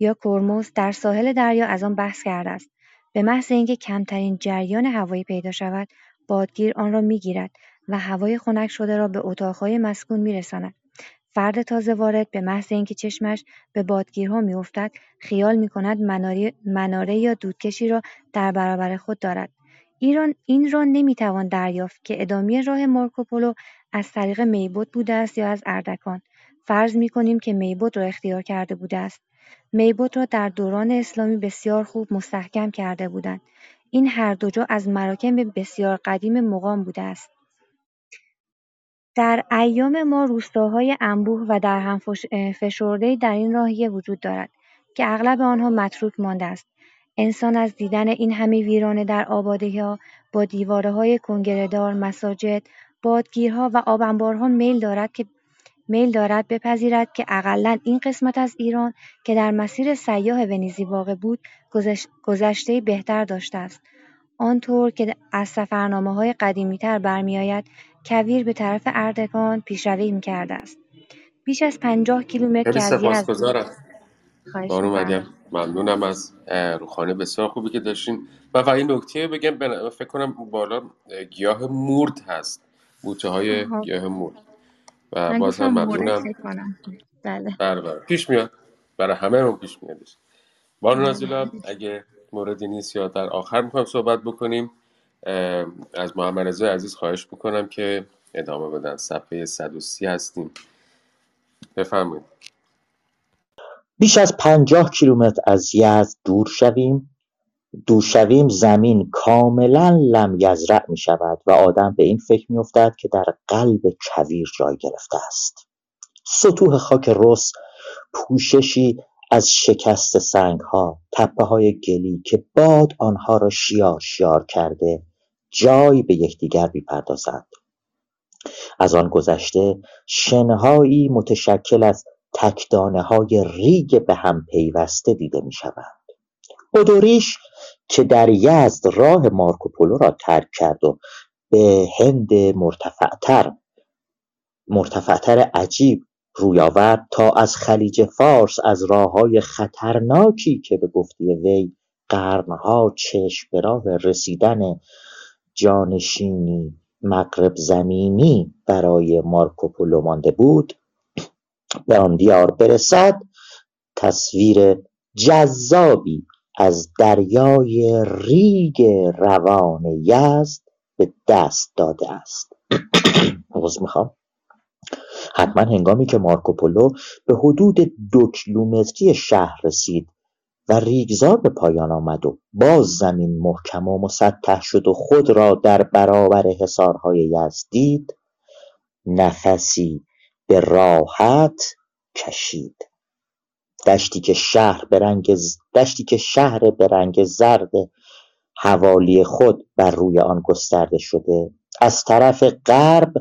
Speaker 8: یا کرموس در ساحل دریا از آن بحث کرده است. به محض اینکه کمترین جریان هوایی پیدا شود بادگیر آن را می‌گیرد و هوای خنک شده را به اتاقهای مسکون میرساند فرد تازه وارد به محض اینکه چشمش به بادگیرها میافتد خیال می‌کند مناره یا دودکشی را در برابر خود دارد. ایران این را نمی‌توان دریافت که ادامه راه مارکوپولو از طریق میبود بوده است یا از اردکان. فرض می‌کنیم که میبود را اختیار کرده بوده است. میبود را در دوران اسلامی بسیار خوب مستحکم کرده بودند. این هر دو جا از مراکم بسیار قدیم مقام بوده است. در ایام ما روستاهای انبوه و در هم فشرده‌ای در این راهیه وجود دارد که اغلب آنها متروک مانده است. انسان از دیدن این همه ویرانه در ها با های کنگرهدار، مساجد، بادگیرها و آبانبارها میل دارد که میل دارد بپذیرد که اقلا این قسمت از ایران که در مسیر سیاه ونیزی واقع بود گذشته بهتر داشته است آنطور که از سفرنامه‌های قدیمی‌تر برمی‌آید کویر به طرف اردکان پیشروی می‌کرده است. بیش از پنجاه کیلومتر
Speaker 1: خیلی سپاسگزارم. بار ممنونم از روخانه بسیار خوبی که داشتین. و فقط این نکته بگم فکر کنم بالا گیاه مورد هست. بوته های گیاه مورد. و باز هم ممنونم. بله. بله بله. پیش میاد. برای همه رو پیش میاد. بانو بله. نازیلا اگه موردی نیست یا در آخر می‌خوایم صحبت بکنیم. از محمد رضا عزیز خواهش می‌کنم که ادامه بدن. صفحه 130 هستیم. بفرمایید.
Speaker 2: بیش از پنجاه کیلومتر از یزد دور شویم. دور شویم زمین کاملا لم یزرع می شود و آدم به این فکر می افتد که در قلب کویر جای گرفته است. سطوح خاک رس پوششی از شکست سنگ ها تپه های گلی که باد آنها را شیار شیار کرده جای به یکدیگر می‌پردازند از آن گذشته شنهایی متشکل از تکدانه های ریگ به هم پیوسته دیده می شوند. اودوریش که در یزد راه مارکوپولو را ترک کرد و به هند مرتفعتر مرتفعتر عجیب روی آورد تا از خلیج فارس از راههای خطرناکی که به گفته وی قرنها چشم به راه رسیدن جانشینی مغرب زمینی برای مارکوپولو مانده بود به آن دیار برسد تصویر جذابی از دریای ریگ روان یزد به دست داده است. <clears throat> عذر می‌خوام. حتما هنگامی که مارکوپولو به حدود دو کیلومتری شهر رسید و ریگزار به پایان آمد و باز زمین محکم و مسطح شد و خود را در برابر حصارهای یزد دید نفسی به راحت کشید. دشتی که شهر به رنگ دشتی که شهر به رنگ زرد حوالی خود بر روی آن گسترده شده از طرف غرب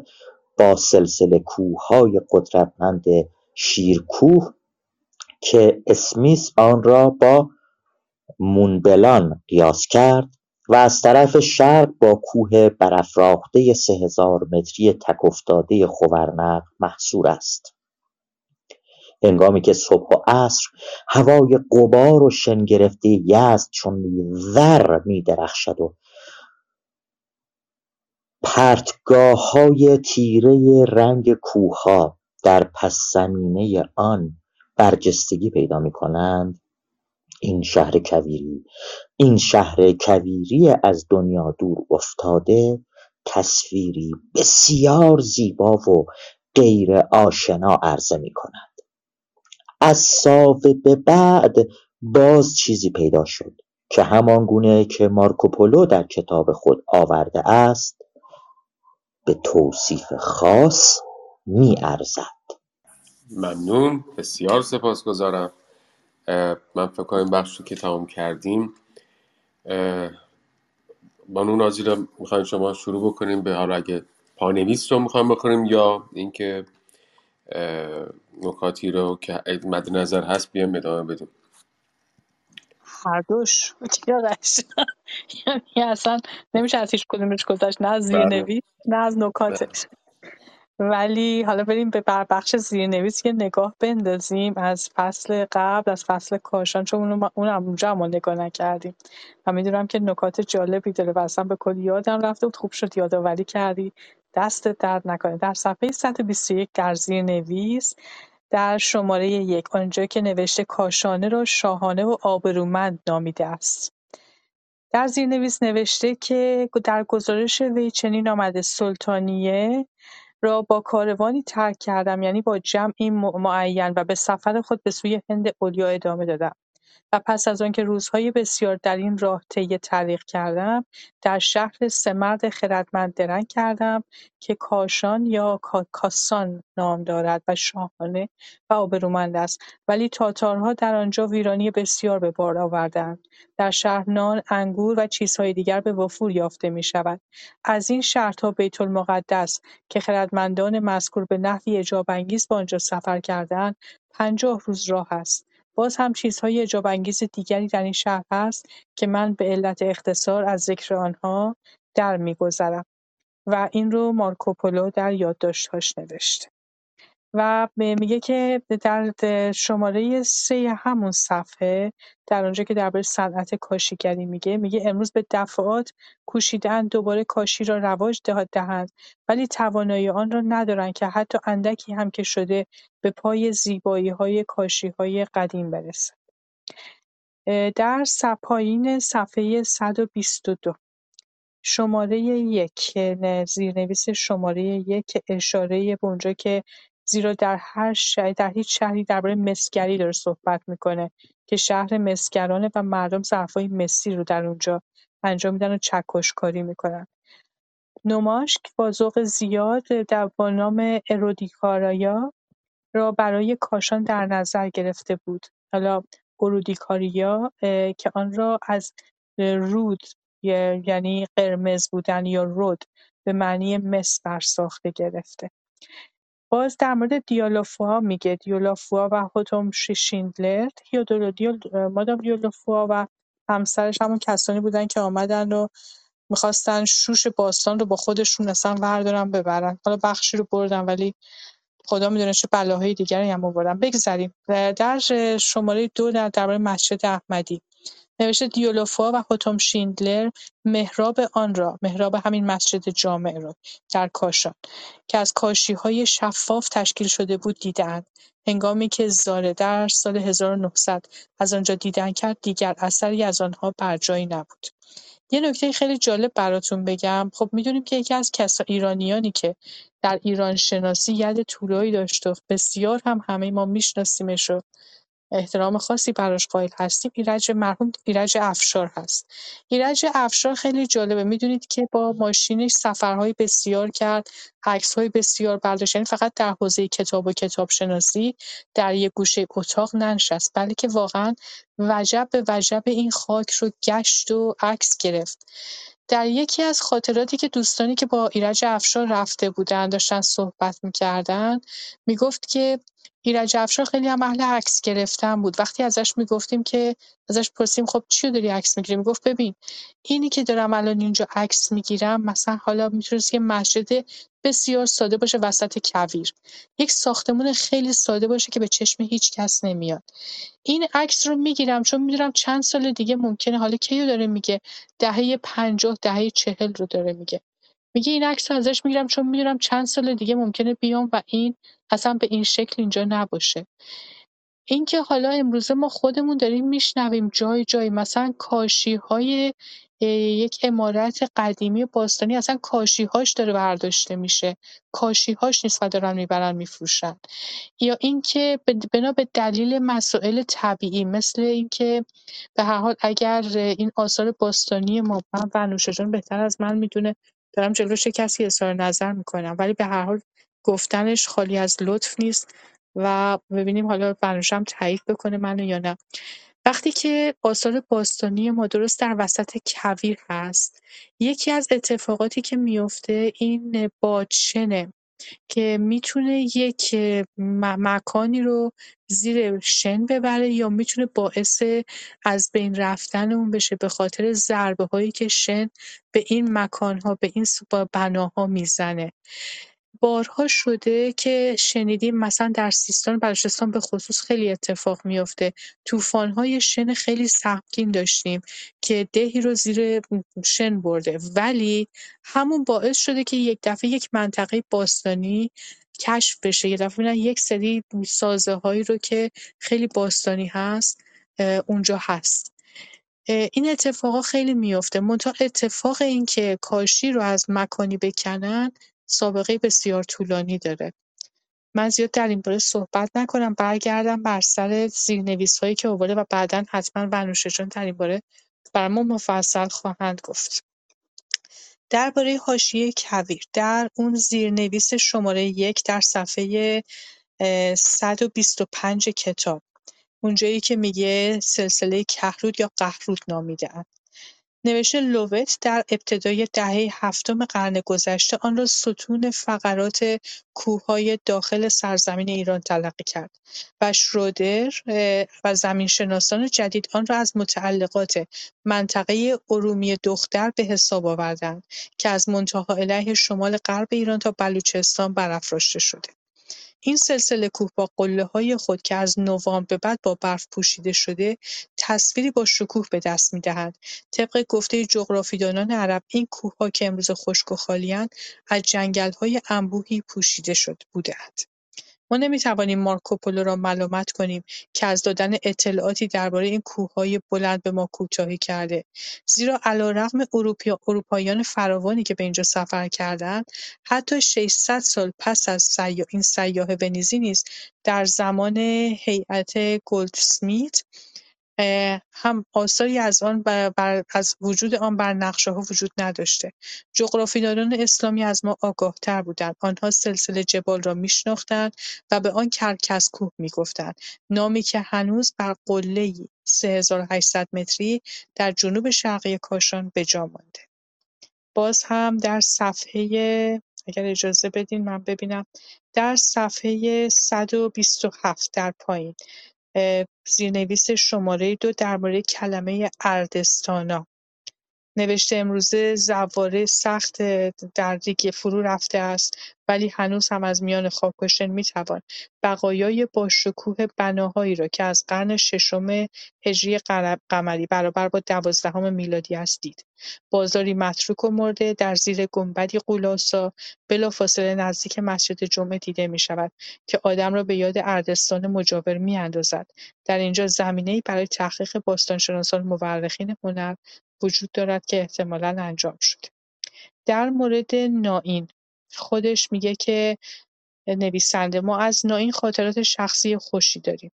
Speaker 2: سلسله کوههای قدرتمند شیرکوه که اسمیس آن را با مونبلان قیاس کرد و از طرف شرق با کوه برافراخته سه هزار متری تک افتاده خورنق محصور است. هنگامی که صبح و عصر هوای قبار و شن گرفته یزد چون ور می درخشد و پرتگاه های تیره رنگ کوهها در پس زمینه آن برجستگی پیدا می کنند این شهر کویری این شهر کویری از دنیا دور افتاده تصویری بسیار زیبا و غیر آشنا عرضه می کند از ساوه به بعد باز چیزی پیدا شد که همان گونه که مارکوپولو در کتاب خود آورده است به توصیف خاص می ارزد
Speaker 1: ممنون بسیار سپاسگزارم. من فکر کنم بخش رو که تمام کردیم بانو نازی رو می‌خوایم شما شروع بکنیم به حالا اگه پانویس رو می‌خوایم بکنیم یا اینکه نکاتی رو که مد نظر هست بیام ادامه بدیم.
Speaker 3: هر دوش. یعنی اصلا نمیشه از هیچ کدومش گذاشت نه از زیرنویس نه از نکاتش. ولی حالا بریم به بخش زیرنویس یه نگاه بندازیم از فصل قبل از فصل کاشان چون اونو اون اونجا ما نگاه نکردیم. و می‌دونم که نکات جالبی داره و اصلا به کل یادم رفته بود. خوب شد یادآوری کردی. دست درد نکنه. در صفحه 121 در زیرنویس در شماره یک آنجا که نوشته کاشانه را شاهانه و آبرومند نامیده است. در زیرنویس نوشته که در گزارش وی چنین آمده سلطانیه را با کاروانی ترک کردم یعنی با جمعی معین و به سفر خود به سوی هند علیا ادامه دادم. و پس از آنکه روزهای بسیار در این راه طی تعلیق کردم در شهر سمرد خردمند درنگ کردم که کاشان یا کاسان نام دارد و شاهانه و آبرومند است. ولی تاتارها در آنجا ویرانی بسیار به بار آوردند. در شهر نان انگور و چیزهای دیگر به وفور یافته می شود. از این شهر تا بیت المقدس که خردمندان مذکور به نحوی اعجابانگیز به آنجا سفر کردند پنجاه روز راه است. باز هم چیزهای اعجابانگیز دیگری در این شهر هست که من به علت اختصار از ذکر آنها در میگذرم و این رو مارکوپولو در یادداشت‌هاش نوشته. و میگه که در شماره سه همون صفحه در آنجا که درباره صنعت کاشیگری میگه میگه امروز به دفعات کوشیدن دوباره کاشی را رواج دهند ولی توانایی آن را ندارند که حتی اندکی هم که شده به پای زیبایی های کاشی های قدیم برسند. در پایین صفحه 122 شماره یک زیرنویس شماره یک اشاره به اونجا که زیرا در هر شهری در هیچ شهری درباره مسگری داره صحبت می‌کنه که شهر مسگرانه و مردم ظرفای مسی رو در اونجا انجام میدن و چکشکاری می‌کنن. نوماشک با ذوق زیاد در با نام ارودیکارایا را برای کاشان در نظر گرفته بود. حالا ارودیکاریا که آن را از رود یعنی قرمز بودن یا رود به معنی مس برساخته گرفته. باز در مورد دیالوفوا میگه. دیالوفوا و هوتوم شیندلر دیال مادام دیالوفوا و همسرش همون کسانی بودن که آمدن و می‌خواستن شوش باستان رو با خودشون اصلا وردارن ببرن. حالا بخشی رو بردن ولی خدا می‌دونه چه بلاهای دیگری هم آوردن. بگذریم. در شماره دو در درباره مسجد احمدی. نوشته دیولوفا و هوتوم شیندلر محراب آن را محراب همین مسجد جامع را در کاشان که از کاشی‌های شفاف تشکیل شده بود دیده‌اند. هنگامی که زاره در سال 1900 از آنجا دیدن کرد دیگر اثری از آنها بر جای نبود. یه نکته خیلی جالب براتون بگم. خب می‌دونیم که یکی از کسا ایرانیانی که در ایران شناسی ید طولایی داشت و بسیار هم همه ما میشناسیمش احترام خاصی براش قائل هستیم. ایرج مرحوم ایرج افشار هست. ایرج افشار خیلی جالبه. می‌دونید که با ماشینش سفرهای بسیار کرد عکسهای بسیار برداشت یعنی فقط در حوزه کتاب و کتاب شناسی در یک گوشه اتاق ننشست. بلکه واقعا وجب به وجب این خاک رو گشت و عکس گرفت. در یکی از خاطراتی که دوستانی که با ایرج افشار رفته بودن داشتن صحبت می‌کردن می‌گفت که ایرج افشار خیلی هم اهل عکس گرفتن بود. وقتی ازش می‌گفتیم که ازش پرسیم خب چی داری عکس می‌گیری؟ می‌گفت ببین اینی که دارم الان اینجا عکس می‌گیرم مثلا حالا می‌تونست یه مسجد بسیار ساده باشه وسط کویر. یک ساختمون خیلی ساده باشه که به چشم هیچ کس نمیاد. این عکس رو می‌گیرم چون می‌دونم چند سال دیگه ممکنه حالا کیو داره میگه؟ دهه پنجاه دهه چهل رو داره میگه. میگه این عکس ازش می‌گیرم چون می‌دونم چند سال دیگه ممکنه بیام و این اصلا به این شکل اینجا نباشه. اینکه حالا امروزه ما خودمون داریم میشنویم جای جای مثلا کاشی‌های یک عمارت قدیمی باستانی اصلا کاشی‌هاش داره برداشته میشه. کاشی‌هاش نیست و دارن می‌برن میفروشن. یا اینکه بنا به دلیل مسائل طبیعی مثل اینکه به هر حال اگر این آثار باستانی ما و نوشه جان بهتر از من می‌دونه دارم جلوش کسی اظهار نظر می‌کنم ولی به هر حال گفتنش خالی از لطف نیست و ببینیم حالا بنوشم تایید بکنه منو یا نه. وقتی که آثار باستانی ما درست در وسط کویر هست یکی از اتفاقاتی که میفته این بادشنه که می‌تونه یک مکانی رو زیر شن ببره یا می‌تونه باعث از بین رفتن اون بشه به خاطر ضربه هایی که شن به این مکان ها به این بناها می‌زنه. بارها شده که شنیدیم مثلا در سیستان بلوچستان خصوص خیلی اتفاق میفته طوفان‌های شن خیلی سهمگین داشتیم که دهی رو زیر شن برده. ولی همون باعث شده که یک دفعه یک منطقه باستانی کشف بشه. یه دفعه ببینن یک سری سازه هایی رو که خیلی باستانی هست اونجا هست. این اتفاقا خیلی میفته منتها اتفاق این که کاشی رو از مکانی بکنن سابقه بسیار طولانی داره. من زیاد در این باره صحبت نکنم برگردم بر سر هایی که آورده و بعدا حتما بنوشه چون در این باره برامون مفصل خواهند گفت. درباره حاشیه کویر در اون زیرنویس شماره یک در صفحه 125 کتاب اونجایی که میگه سلسله کهرود یا قهرود نامیده‌اند نوشته لووت در ابتدای دهه هفتم قرن گذشته آن را ستون فقرات کوههای داخل سرزمین ایران تلقی کرد و شرودر و زمینشناسان جدید آن را از متعلقات منطقه ارومیه دختر به حساب آوردند که از منتها علیه شمال غرب ایران تا بلوچستان برافراشته شده. این سلسله کوه با های خود که از نوامبر به بعد با برف پوشیده شده، تصویری با شکوه به دست می‌دهد. طبق گفته جغرافیدانان عرب، این کوه‌ها که امروز خشک و خالی‌اند، از جنگل‌های انبوهی پوشیده شده بوده‌اند. ما نمی‌توانیم مارکوپولو را ملامت کنیم که از دادن اطلاعاتی درباره این کوههای بلند به ما کوتاهی کرده، زیرا علیرغم اروپاییان فراوانی که به اینجا سفر کردند، حتی 600 سال پس از این سیاح ونیزی نیز در زمان هیئت گلدسمیت هم آثاری از آن بر از وجود آن بر نقشه‌ها وجود نداشته. جغرافیدانان اسلامی از ما آگاهتر بودند. آنها سلسله جبال را میشناختند و به آن کوه می‌گفتند، نامی که هنوز بر قله‌ای 3800 متری در جنوب شرقی کاشان بجا مانده. باز هم در صفحه اگر اجازه بدین من ببینم در صفحه 127 در پایین زیرنویس شماره دو درباره کلمه اردستانا. نوشته امروزه زواره سخت در ریگ فرو رفته است ولی هنوز هم از میان خاک و شن می‌توان بقایای باشکوه بناهایی را که از قرن ششم هجری قمری برابر با دوازدهم میلادی است دید. بازاری متروک و مرده در زیر گنبدی قولاسا بلافاصله نزدیک مسجد جمعه دیده می‌شود که آدم را به یاد اردستان مجاور میاندازد. در اینجا زمینهای برای تحقیق باستانشناسان مورخین هنر وجود دارد که احتمالا انجام شده. در مورد نائین خودش میگه که نویسنده ما از نائین خاطرات شخصی خوشی داریم.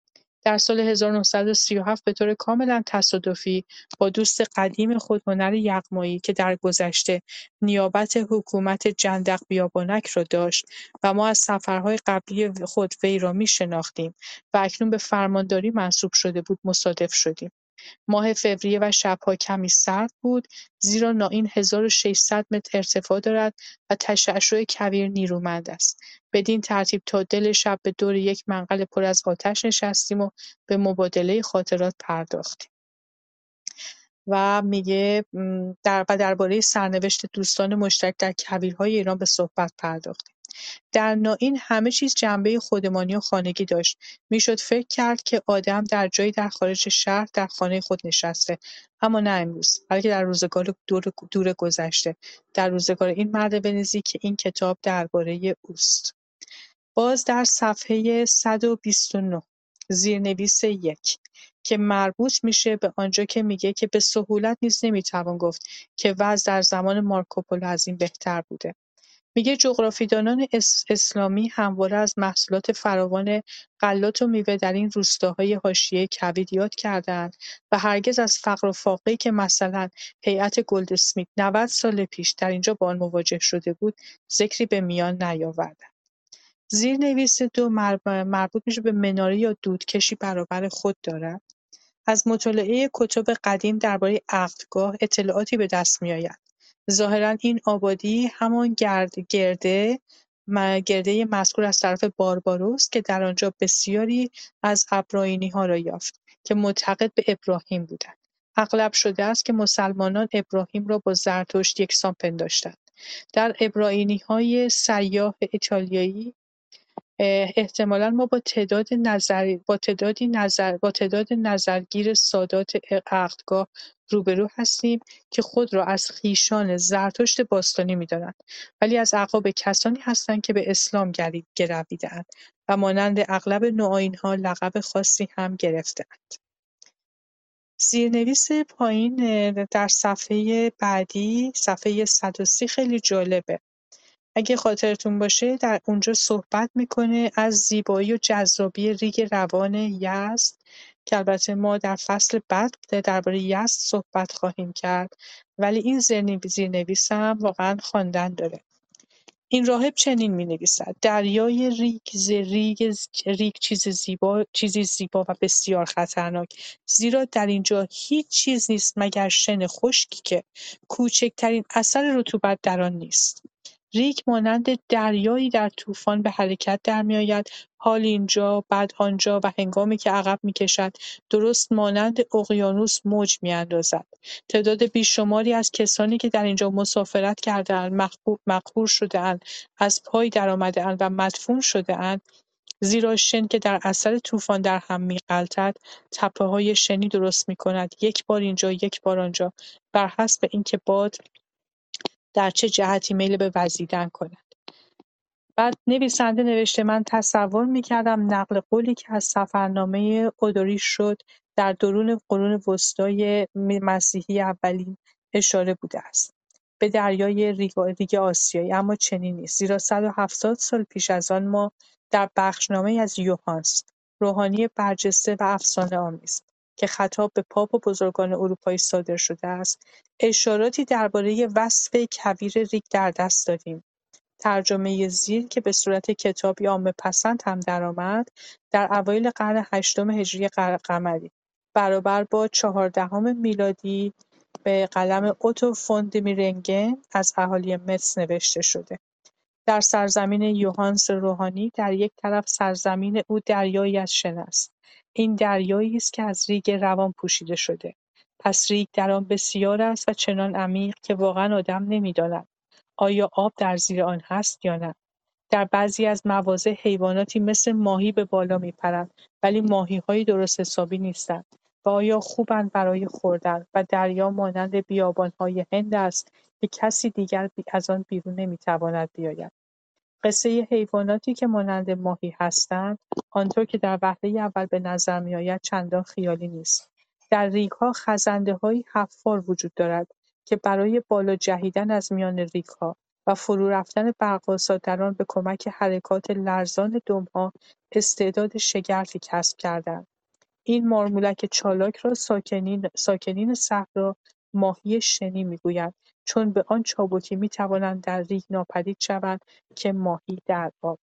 Speaker 3: در سال 1937 به طور کاملا تصادفی با دوست قدیم خود هنر یغمایی که در گذشته نیابت حکومت جندق بیابانک را داشت و ما از سفرهای قبلی خود وی را میشناختیم و اکنون به فرمانداری منصوب شده بود مصادف شدیم. ماه فوریه و شب‌ها کمی سرد بود زیرا نائین 1600 متر ارتفاع دارد و تشعشع کویر نیرومند است. بدین ترتیب تا دل شب به دور یک منقل پر از آتش نشستیم و به مبادله خاطرات پرداختیم. و میگه در و درباره سرنوشت دوستان مشترک در کویرهای ایران به صحبت پرداختیم. در نائین همه چیز جنبه خودمانی و خانگی داشت. می‌شد فکر کرد که آدم در جایی در خارج شهر در خانه خود نشسته، اما نه امروز، بلکه در روزگار دور, دور گذشته، در روزگار این مرد بنزی که این کتاب درباره اوست. باز در صفحه 129 زیرنویس یک که مربوط میشه به آنجا که میگه که به سهولت نیز نمی‌توان گفت که وضع در زمان مارکوپولو از این بهتر بوده. میگه جغرافیدانان اسلامی همواره از محصولات فراوان غلات و میوه در این روستاهای حاشیه کوید یاد کردهاند و هرگز از فقر و فاقه‌ای که مثلا هیئت گلدسمیت 90 سال پیش در اینجا با آن مواجه شده بود ذکری به میان نیاوردند. زیرنویس دو مربوط میشه به مناره یا دودکشی برابر خود دارد. از مطالعه کتب قدیم درباره عقدگاه اطلاعاتی به دست میآید. ظاهرا این آبادی همان گرده گرده مذکور از طرف بارباروس که در آنجا بسیاری از ها را یافت که معتقد به ابراهیم بودند. اغلب شده است که مسلمانان ابراهیم را با زرتشت یکسان پنداشتند. در های سیاه ایتالیایی احتمالا ما با تعداد نظر با تعدادی نظر با تعداد نظرگیر سادات عقدگاه روبرو هستیم که خود را از خیشان زرتشت باستانی می‌دانند ولی از اعقاب کسانی هستند که به اسلام گرویده‌اند و مانند اغلب نوآیین‌ها لقب خاصی هم گرفته‌اند. زیرنویس پایین در صفحه بعدی صفحه 130 خیلی جالبه. اگه خاطرتون باشه در اونجا صحبت می‌کنه از زیبایی و جذابی ریگ روان یزد که البته ما در فصل بعد درباره یزد صحبت خواهیم کرد ولی این زیرنویس هم واقعا خواندن داره. این راهب چنین نویسد دریای ریگ ریگ ریگ چیز زیبا چیزی زیبا و بسیار خطرناک زیرا در اینجا هیچ چیز نیست مگر شن خشکی که کوچکترین اثر رطوبت در آن نیست. ریگ مانند دریایی در طوفان به حرکت درمیآید. حال اینجا بعد آنجا و هنگامی که عقب می‌کشد درست مانند اقیانوس موج میاندازد. تعداد بیشماری از کسانی که در اینجا مسافرت کردهاند مقهور شدهاند از پای درآمدهاند و مدفون شدهاند. زیرا شن که در اثر طوفان در هم میغلطد های شنی درست می‌کند. یک بار اینجا یک بار آنجا. بر حسب اینکه باد در چه جهتی میل به وزیدن کند. بعد نویسنده نوشته من تصور می‌کردم نقل قولی که از سفرنامه اودوری شد در درون قرون وسطای مسیحی اولین اشاره بوده است به دریای ریگ آسیایی اما چنین نیست زیرا 170 سال پیش از آن ما در بخشنامه از یوهانس روحانی برجسته و افسانه آمیز که خطاب به پاپ و بزرگان اروپایی صادر شده است. اشاراتی درباره وصف کویر ریگ در دست داریم. ترجمه زیر که به صورت کتابی پسند هم درآمد در اوایل قرن هشتم هجری قمری. برابر با چهاردهم میلادی به قلم اوتو فون دیمرینگن از اهالی متس نوشته شده. در سرزمین یوهانس روحانی در یک طرف سرزمین او دریایی از شن است. این دریایی است که از ریگ روان پوشیده شده. پس ریگ در آن بسیار است و چنان عمیق که واقعا آدم نمی‌داند. آیا آب در زیر آن هست یا نه؟ در بعضی از مواضع حیواناتی مثل ماهی به بالا میپرند ولی ماهیهای درست حسابی نیستند و آیا خوبند برای خوردن و دریا مانند بیابانهای هند است که کسی دیگر از آن بیرون نمی‌تواند بیاید؟ قصه حیواناتی که مانند ماهی هستند آنطور که در وهله اول به نظر میآید چندان خیالی نیست در ریگ‌ها خزنده‌هایی حفار وجود دارد که برای بالا جهیدن از میان ریگ‌ها و فرورفتن برق‌آسا در آن به کمک حرکات لرزان دم‌ها استعداد شگرفی کسب کرده‌اند. این مارمولک چالاک را ساکنین صحرا ماهی شنی می‌گویند چون به آن چابکی می‌توانند در ریگ ناپدید شوند که ماهی در آب.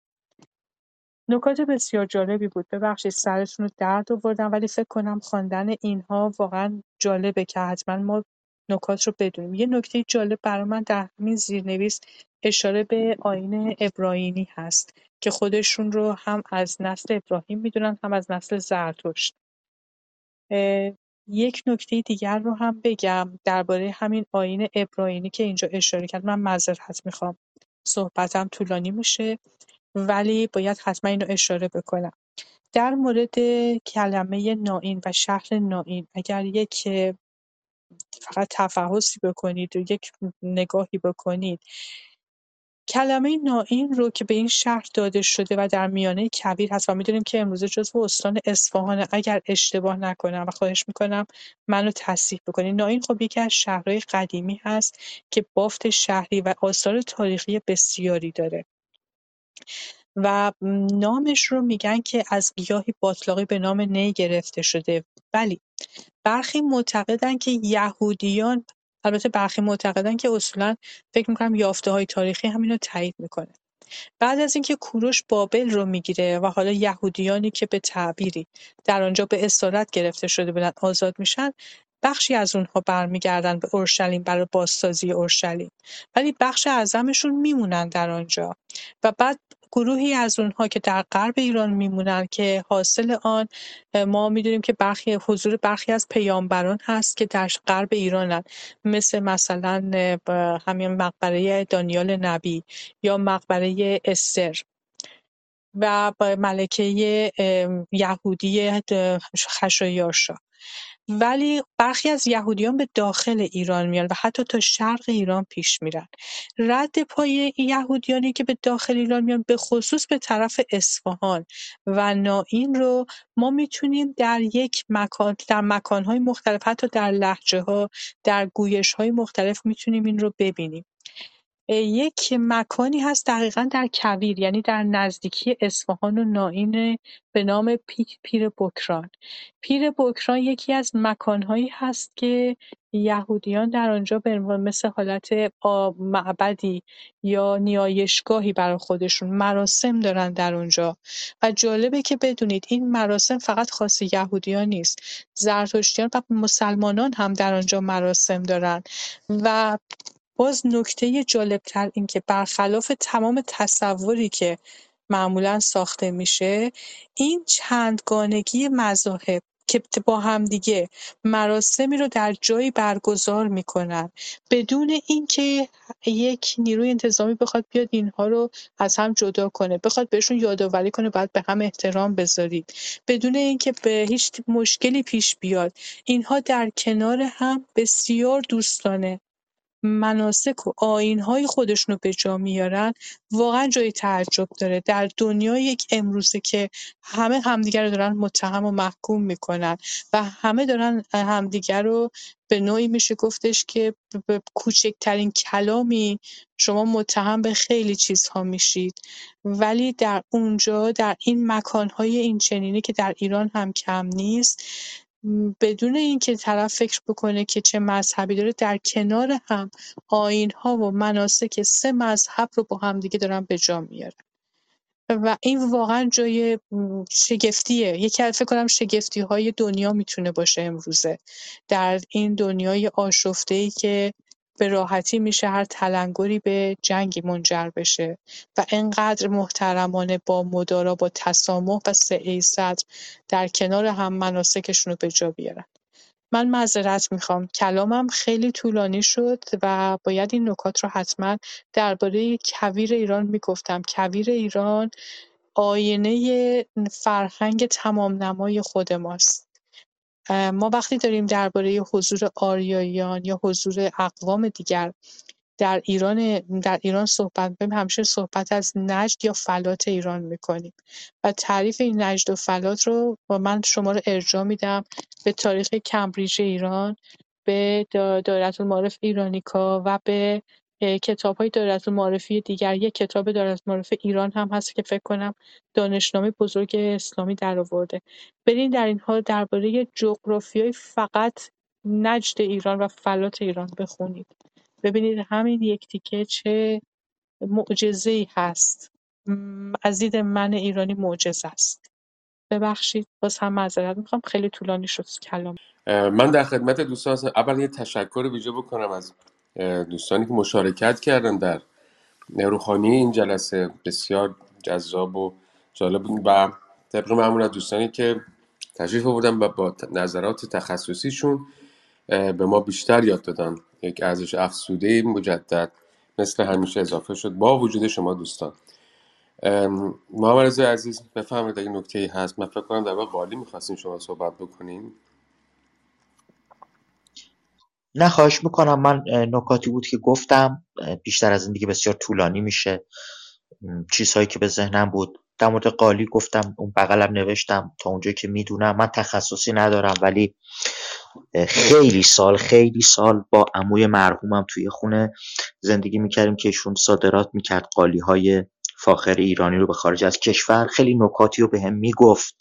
Speaker 3: نکات بسیار جالبی بود. ببخشید سرتون رو درد آوردم ولی فکر کنم خواندن اینها واقعا جالبه که حتما ما نکات رو بدونیم. یه نکته جالب برای من در همین زیرنویس اشاره به آین ابراهیمی هست که خودشون رو هم از نسل ابراهیم می‌دونن هم از نسل زرتشت. یک نکته دیگر رو هم بگم درباره همین آین ابراهیمی که اینجا اشاره کرد. من معذرت می‌خوام. صحبتم طولانی میشه ولی باید حتما اینو اشاره بکنم. در مورد کلمه نائین و شهر نائین اگر یک فقط تفحصی بکنید و یک نگاهی بکنید کلمه نائین رو که به این شهر داده شده و در میانه کویر هست و می‌دونیم که امروزه جزو استان اصفهانه اگر اشتباه نکنم و خواهش می‌کنم منو تصحیح بکنید نائین خب یکی از شهرهای قدیمی هست که بافت شهری و آثار تاریخی بسیاری داره. و نامش رو میگن که از گیاهی باطلاقی به نام نی گرفته شده. ولی برخی معتقدن که یهودیان البته برخی معتقدن که اصولا فکر می‌کنم یافته های تاریخی همین رو تایید می‌کنه. بعد از اینکه کوروش بابل رو می‌گیره و حالا یهودیانی که به تعبیری در آنجا به اسارت گرفته شده بودن آزاد میشن بخشی از اونها برمیگردن به اورشلیم برای بازسازی اورشلیم. ولی بخش اعظمشون میمونن در آنجا و بعد گروهی از اونها که در غرب ایران میمونن که حاصل آن ما می‌دونیم که برخی حضور برخی از پیامبران هست که در غرب ایرانن. مثل مثلا همین مقبره دانیال نبی یا مقبره استر. و ملکه یهودی خشایارشا ولی برخی از یهودیان به داخل ایران میان و حتی تا شرق ایران پیش میرن. رد پای یهودیانی که به داخل ایران میان به خصوص به طرف اصفهان و نائین رو ما می‌تونیم در یک مکان در مکانهای مختلف حتی در لحجه ها در گویش های مختلف می‌تونیم این رو ببینیم. یک مکانی هست دقیقا در کویر یعنی در نزدیکی اصفهان و نائین به نام پیر بکران. پیر بکران یکی از مکانهایی هست که یهودیان در آنجا به مثل حالت معبدی یا نیایشگاهی برای خودشون مراسم دارن در اونجا و جالبه که بدونید این مراسم فقط خاص یهودیان نیست زرتشتیان و مسلمانان هم در آنجا مراسم دارن. و باز نکته جالبتر این که برخلاف تمام تصوری که معمولا ساخته میشه این چندگانگی مذاهب که با همدیگه مراسمی رو در جایی برگزار می‌کنن بدون اینکه یک نیروی انتظامی بخواد بیاد اینها رو از هم جدا کنه بخواد بهشون یادآوری کنه باید به هم احترام بذارید. بدون اینکه به هیچ مشکلی پیش بیاد اینها در کنار هم بسیار دوستانه مناسک و آیین‌های به جا میارن واقعا جای تعجب داره. در دنیای یک امروزه که همه همدیگر رو دارن متهم و محکوم می‌کنن و همه دارن همدیگر رو به نوعی میشه گفتش که به کوچکترین کلامی شما متهم به خیلی چیزها میشید. ولی در اونجا در این مکانهای این چنینی که در ایران هم کم نیست بدون اینکه طرف فکر بکنه که چه مذهبی داره در کنار هم آیین‌ها و مناسک سه مذهب رو با همدیگه دارن به جا میارن. و این واقعا جای شگفتیه. یکی از فکر کنم شگفتی های دنیا می‌تونه باشه امروزه. در این دنیای آشفته ای که به راحتی میشه هر تلنگری به جنگی منجر بشه و انقدر محترمانه با مدارا با تسامح و سعی صدر در کنار هم مناسکشون رو به جا بیارن. من معذرت می‌خوام. کلامم خیلی طولانی شد و باید این نکات رو حتما درباره کویر ایران می‌گفتم. کویر ایران آینه فرهنگ تمام نمای خود ماست. ما وقتی داریم درباره حضور آریاییان یا حضور اقوام دیگر در ایران در ایران صحبت می‌کنیم همیشه صحبت از نجد یا فلات ایران می‌کنیم. و تعریف این نجد و فلات رو با من شما رو ارجاع میدم به تاریخ کمبریج ایران به دایره المعارف ایرانیکا و به کتاب های دایره المعارفی دیگر. یک کتاب دایره المعارف ایران هم هست که فکر کنم دانشنامه بزرگ اسلامی در آورده. برین در این حال درباره جغرافیای فقط نجد ایران و فلات ایران بخونید. ببینید همین یک تیکه چه معجزه‌ای هست. از دید من ایرانی معجزه است. ببخشید باز هم معذرت می‌خوام. خیلی طولانی شد کلام.
Speaker 1: من در خدمت دوستان اول یه تشکر ویژه بکنم از دوستانی که مشارکت کردن در روحانی این جلسه بسیار جذاب و جالب بود و طبق معمول دوستانی که تشریف آوردن و با نظرات تخصصیشون به ما بیشتر یاد دادن. یک ارزش افزوده مجدد مثل همیشه اضافه شد با وجود شما دوستان. محمد عزیز بفهمید اگه نکته ای هست من فکر کنم در واقع قالی می‌خواستیم شما صحبت بکنیم
Speaker 2: نه خواهش می‌کنم. من نکاتی بود که گفتم. بیشتر از این دیگه بسیار طولانی میشه. چیزهایی که به ذهنم بود. در مورد قالی گفتم اون بغلم نوشتم تا اونجایی که می‌دونم. من تخصصی ندارم ولی خیلی سال خیلی سال با عموی مرحومم توی خونه زندگی می‌کردیم که ایشون صادرات می‌کرد قالی های فاخر ایرانی رو به خارج از کشور. خیلی نکاتی رو به هم می‌گفت.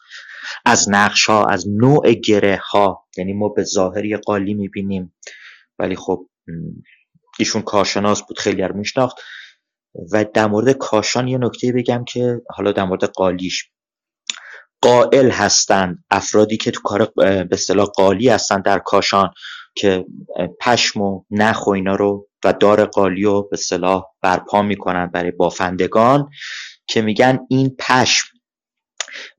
Speaker 2: از نقش ها از نوع گره ها یعنی ما به ظاهری قالی می‌بینیم. ولی خب ایشون کارشناس بود خیلی رو میشناخت. و در مورد کاشان یه نکته بگم که حالا در مورد قالیش. قائل هستند افرادی که تو کار به اصطلاح قالی هستن در کاشان که پشم و نخ و اینا رو و دار قالی رو به اصطلاح برپا می‌کنن برای بافندگان که میگن این پشم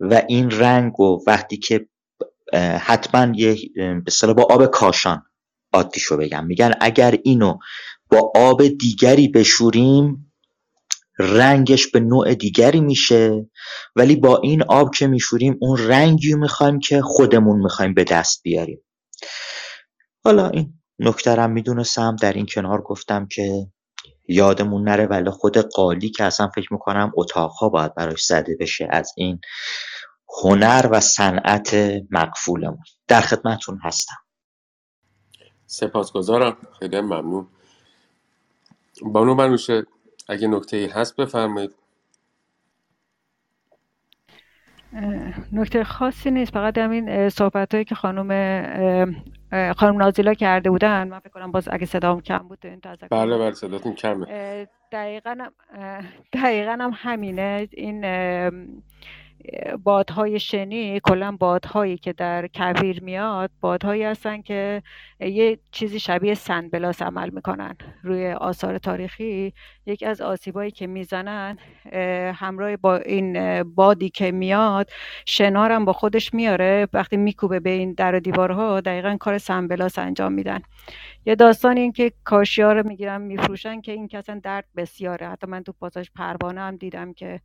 Speaker 2: و این رنگ و وقتی که حتما یه به با آب کاشان عادیشو بگم. میگن اگر اینو با آب دیگری بشوریم رنگش به نوع دیگری میشه ولی با این آب که میشوریم اون رنگی می‌خوایم که خودمون می‌خوایم به دست بیاریم. حالا این نکترم می‌دونستم در این کنار گفتم که یادمون نره ولی خود قالی که اصلا فکر می‌کنم اتاقها باید براش زده بشه از این هنر و صنعت مقفولمون. در خدمتون هستم.
Speaker 1: سپاسگزارم. خیلی ممنون. بانو منوشه اگه نکته ای هست بفرمایید.
Speaker 7: نکته خاصی نیست فقط همین صحبت هایی که خانم خانم نازیلا کرده بودن. من فکر کنم باز اگه صدام کم بود این
Speaker 1: بله بله صداتون کمه.
Speaker 7: دقیقا دقیقا هم همینه. این بادهای شنی کلا بادهایی که در کویر میاد بادهایی هستن که یه چیزی شبیه سنبلاس عمل می‌کنن روی آثار تاریخی. یکی از آسیبایی که می‌زنن همراه با این بادی که میاد شنارم با خودش میاره وقتی میکوبه به این در و دیوارها دقیقا کار سنبلاس انجام میدن. یه داستان این که کاشیا رو می‌گیرن میفروشن که این کسان درد بسیاره. حتی من تو پاساژ پروانه هم دیدم که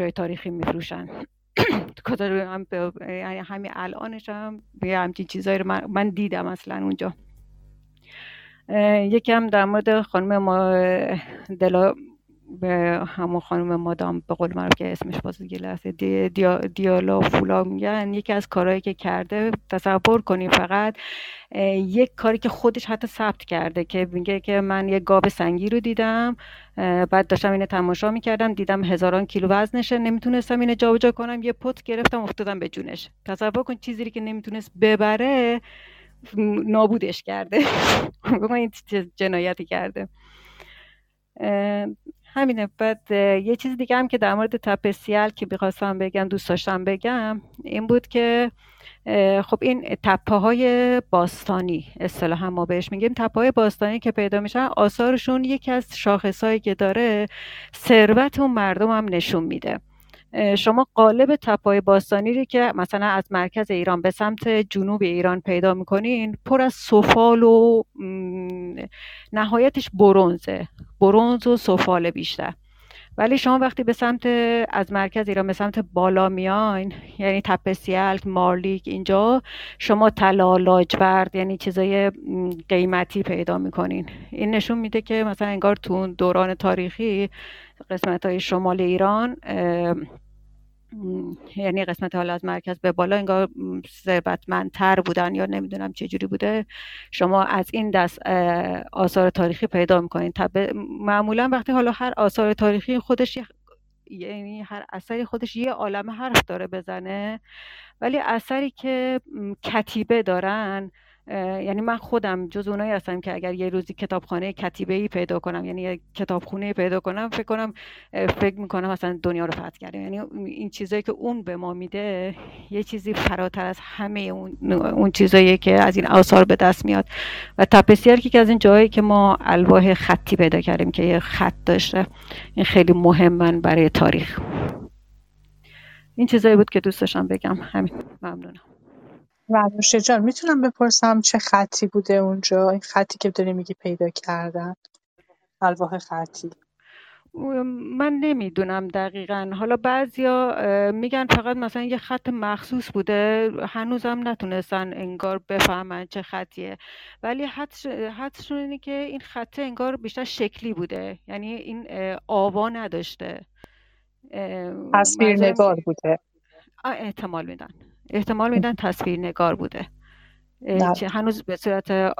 Speaker 7: های تاریخی میفروشن. هم یعنی همین الانش هم به همچین چیزایی رو من, دیدم اصلا اونجا. یکی هم در مورد خانم ما دلا به همون خانم مادام به قول معروف که اسمش باز لحظه دی دیالا فولا میگن یکی از کارهایی که کرده تصور کنیم فقط یک کاری که خودش حتی ثبت کرده که میگه که من یک گاب سنگی رو دیدم بعد داشتم اینو تماشا می‌کردم دیدم هزاران کیلو وزنشه نمی‌تونستم اینو جابجا کنم یه پت گرفتم افتادم به جونش. تصور کن چیزی که نمی‌تونست ببره نابودش کرده. <laughs> این جنایتی کرده. همینه. بعد یه چیز دیگه هم که در مورد تپه که بخواستم بگم دوست داشتم بگم این بود که خب این تپه های باستانی اصطلاحا ما بهش میگیم تپه های باستانی که پیدا میشن آثارشون یکی از شاخصهایی که داره ثروت اون مردم هم نشون میده. شما قالب تپای باستانی رو که مثلا از مرکز ایران به سمت جنوب ایران پیدا می‌کنین پر از سفال و نهایتش برونزه. برونز و سفال بیشتر. ولی شما وقتی به سمت از مرکز ایران به سمت بالا میاین یعنی تپه سیلک مارلیک اینجا شما طلا لاجورد یعنی چیزای قیمتی پیدا می‌کنین. این نشون میده که مثلا انگار تو دوران تاریخی قسمت های شمال ایران یعنی قسمت حالا از مرکز به بالا انگار ثروتمندتر بودن یا نمی‌دونم چه جوری بوده. شما از این دست آثار تاریخی پیدا می‌کنین. معمولا وقتی حالا هر آثار تاریخی خودش یعنی هر اثری خودش یه عالم حرف داره بزنه ولی اثری که کتیبه دارن یعنی من خودم جز اونایی هستم که اگر یه روزی کتابخانه کتیبه ای پیدا کنم یعنی یه کتابخونه پیدا کنم فکر کنم فکر می‌کنم مثلا دنیا رو فتح کردم. یعنی این چیزایی که اون به ما میده یه چیزی فراتر از همه اون, اون چیزایی که از این آثار به دست میاد. و تپسیر که از این جایی که ما الواح خطی پیدا کردیم که یه خط داشته این خیلی مهمن برای تاریخ. این چیزایی بود که دوست داشتم بگم. همین. ممنونم.
Speaker 3: ورنوشه جان می‌تونم بپرسم چه خطی بوده اونجا؟ این خطی که داری میگی پیدا کردن الواح خطی.
Speaker 7: من نمی‌دونم دقیقا. حالا بعضیا میگن فقط مثلا یه خط مخصوص بوده هنوزم نتونستن انگار بفهمن چه خطیه. ولی حدشون اینه که این خطه انگار بیشتر شکلی بوده. یعنی این آوا نداشته.
Speaker 3: تصویر نگار بوده.
Speaker 7: احتمال میدن. احتمال میدن تصویر نگار بوده. هنوز به صورت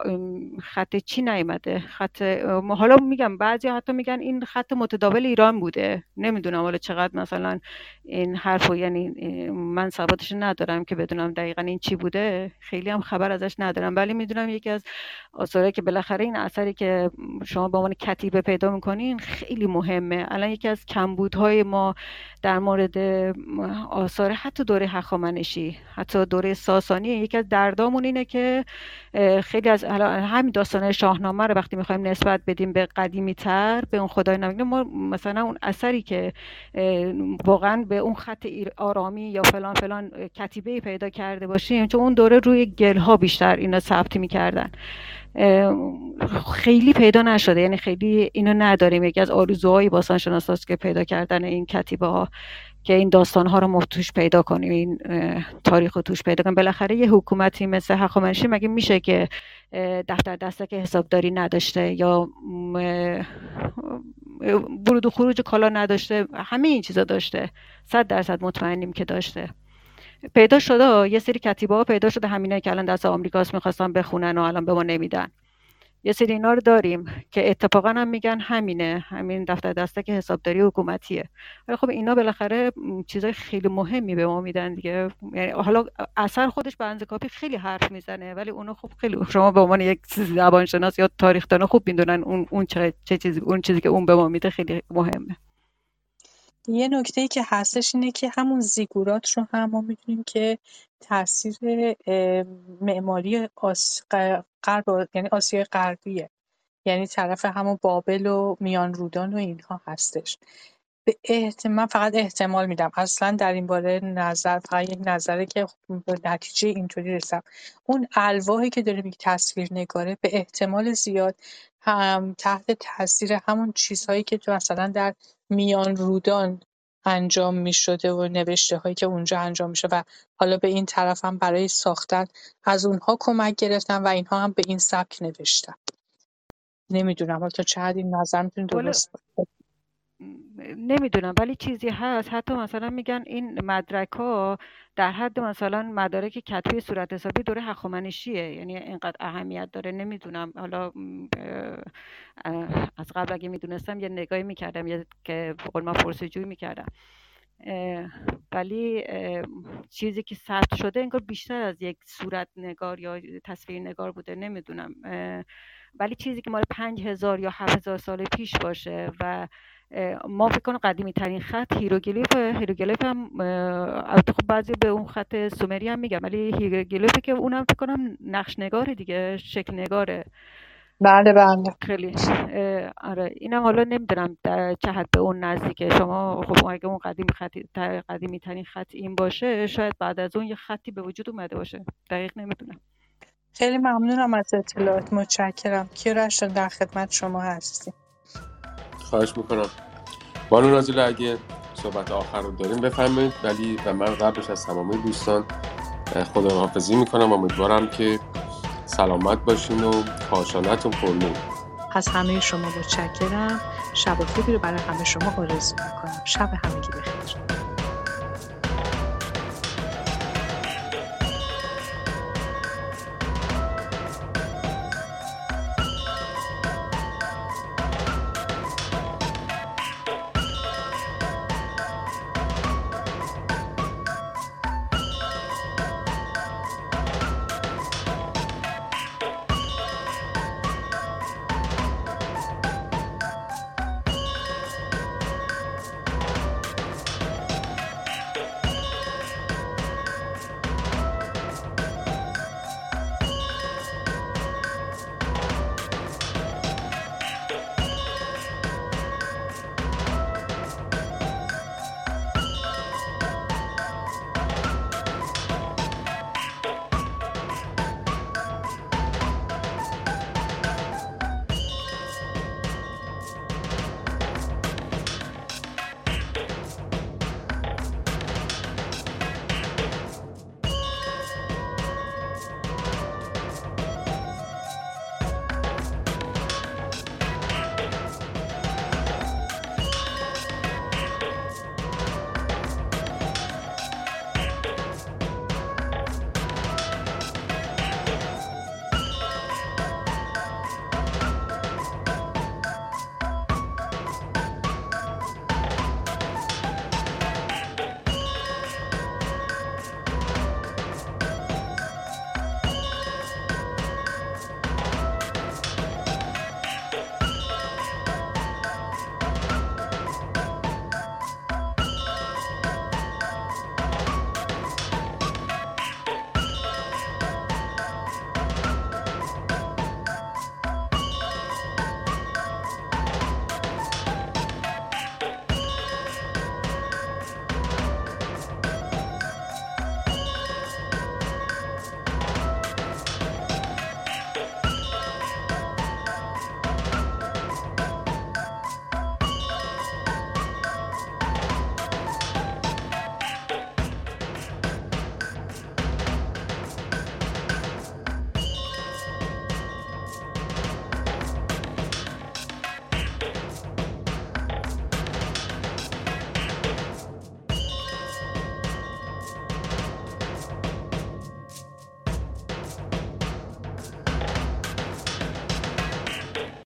Speaker 7: خط چی نیومده خط حالا میگم بعضی حتی میگن این خط متداول ایران بوده. نمی‌دونم حالا چقدر مثلا این حرف یعنی من سوادش ندارم که بدونم دقیقا این چی بوده. خیلی هم خبر ازش ندارم. ولی می‌دونم یکی از آثاره که بالاخره این اثری که شما به عنوان کتیبه پیدا می‌کنین خیلی مهمه. الان یکی از کمبودهای ما در مورد آثار حتی دوره هخامنشی حتی دوره ساسانی یکی از دردامون اینه که خیلی از همین داستان شاهنامه رو وقتی می‌خوایم نسبت بدیم به قدیمی تر به اون خدای نمیگه ما مثلا اون اثری که واقعا به اون خط آرامی یا فلان فلان کتیبه پیدا کرده باشیم چون اون دوره روی گلها بیشتر اینا ثبت می‌کردن. خیلی پیدا نشده یعنی خیلی اینو نداریم. یکی از آرزوهای باستان شناساست که پیدا کردن این کتیبه ها که این داستان ها رو ما توش پیدا کنیم این تاریخ رو توش پیدا کنیم. بالاخره یه حکومتی مثل هخامنشی مگه میشه که دفتر دستک حسابداری نداشته یا ورود و خروج کالا نداشته همه این چیزا داشته. صد درصد مطمئنیم که داشته. پیدا شده یه سری کتیبه ها پیدا شده همینه که الان دست آمریکاست می‌خواستن بخونن و الان به ما نمیدن. یه سری اینا رو داریم که اتفاقا هم میگن همینه همین دفتر دسته که حسابداری حکومتیه. ولی خب اینا بالاخره چیزای خیلی مهمی به ما میدن دیگه. یعنی حالا اثر خودش به کافی خیلی حرف می‌زنه ولی اونو خب خیلی شما به عنوان یک زبانشناس یا تاریخ دانا خوب می‌دونن اون اون چه چیزی اون چیزی که اون به ما میده خیلی مهمه.
Speaker 3: یه نکته ای که هستش اینه که همون زیگورات رو هم ما می‌دونیم که تاثیر معماری آس... غرب یعنی آسیای غربیه. یعنی طرف همون بابل و میان رودان و اینها هستش. به احتمال فقط احتمال میدم. اصلا در این باره نظر فقط یک نظره که به نتیجه اینطوری رسم. اون الواحی که داره میگه تصویر نگاره به احتمال زیاد هم تحت تاثیر همون چیزهایی که تو مثلا در میان رودان انجام می‌شده و نوشته هایی که اونجا انجام میشه و حالا به این طرف هم برای ساختن از اونها کمک گرفتن و اینها هم به این سبک نوشتن. نمی‌دونم حالا تا چه حد این نظر می‌تونه درست
Speaker 7: نمی‌دونم ولی چیزی هست. حتی مثلا میگن این مدرک ها در حد مثلا مدارک کتبی صورت حسابی دوره هخامنشیه. یعنی اینقدر اهمیت داره. نمی‌دونم. حالا از قبل اگه می‌دونستم یه نگاهی می‌کردم یه که من پرسجوی می‌کردم ولی چیزی که ثبت شده انگار بیشتر از یک صورت نگار یا تصویر نگار بوده. نمی‌دونم. ولی چیزی که مال پنج هزار یا هفت هزار سال پیش باشه و ما فکر کنم قدیمی ترین خط هیروگلیف هیروگلیف هم البته خب بعضی به اون خط سومری هم میگن ولی هیروگلیف که اونم فکر کنم نقش نگاره دیگه شکل نگاره.
Speaker 3: بله بله.
Speaker 7: خیلی. آره اینم حالا نمی‌دونم در جهت به اون نزدیکه. شما خب اگه اون قدیمی خطی قدیمی ترین خط این باشه شاید بعد از اون یه خطی به وجود اومده باشه. دقیق نمی‌دونم.
Speaker 3: خیلی ممنونم از اطلاعات. متشکرم. کیارش در خدمت شما هستیم
Speaker 1: خواهش می‌کنم. بانو نازل اگه صحبت آخر رو داریم بفرمایید. ولی و من قبلش از تمامی دوستان خداحافظی می‌کنم. امیدوارم که سلامت باشین و کاشانتون پرنور
Speaker 3: از همه شما متشکرم. شب خوبی رو برای همه شما آرزو می‌کنم. شب همگی بخیر.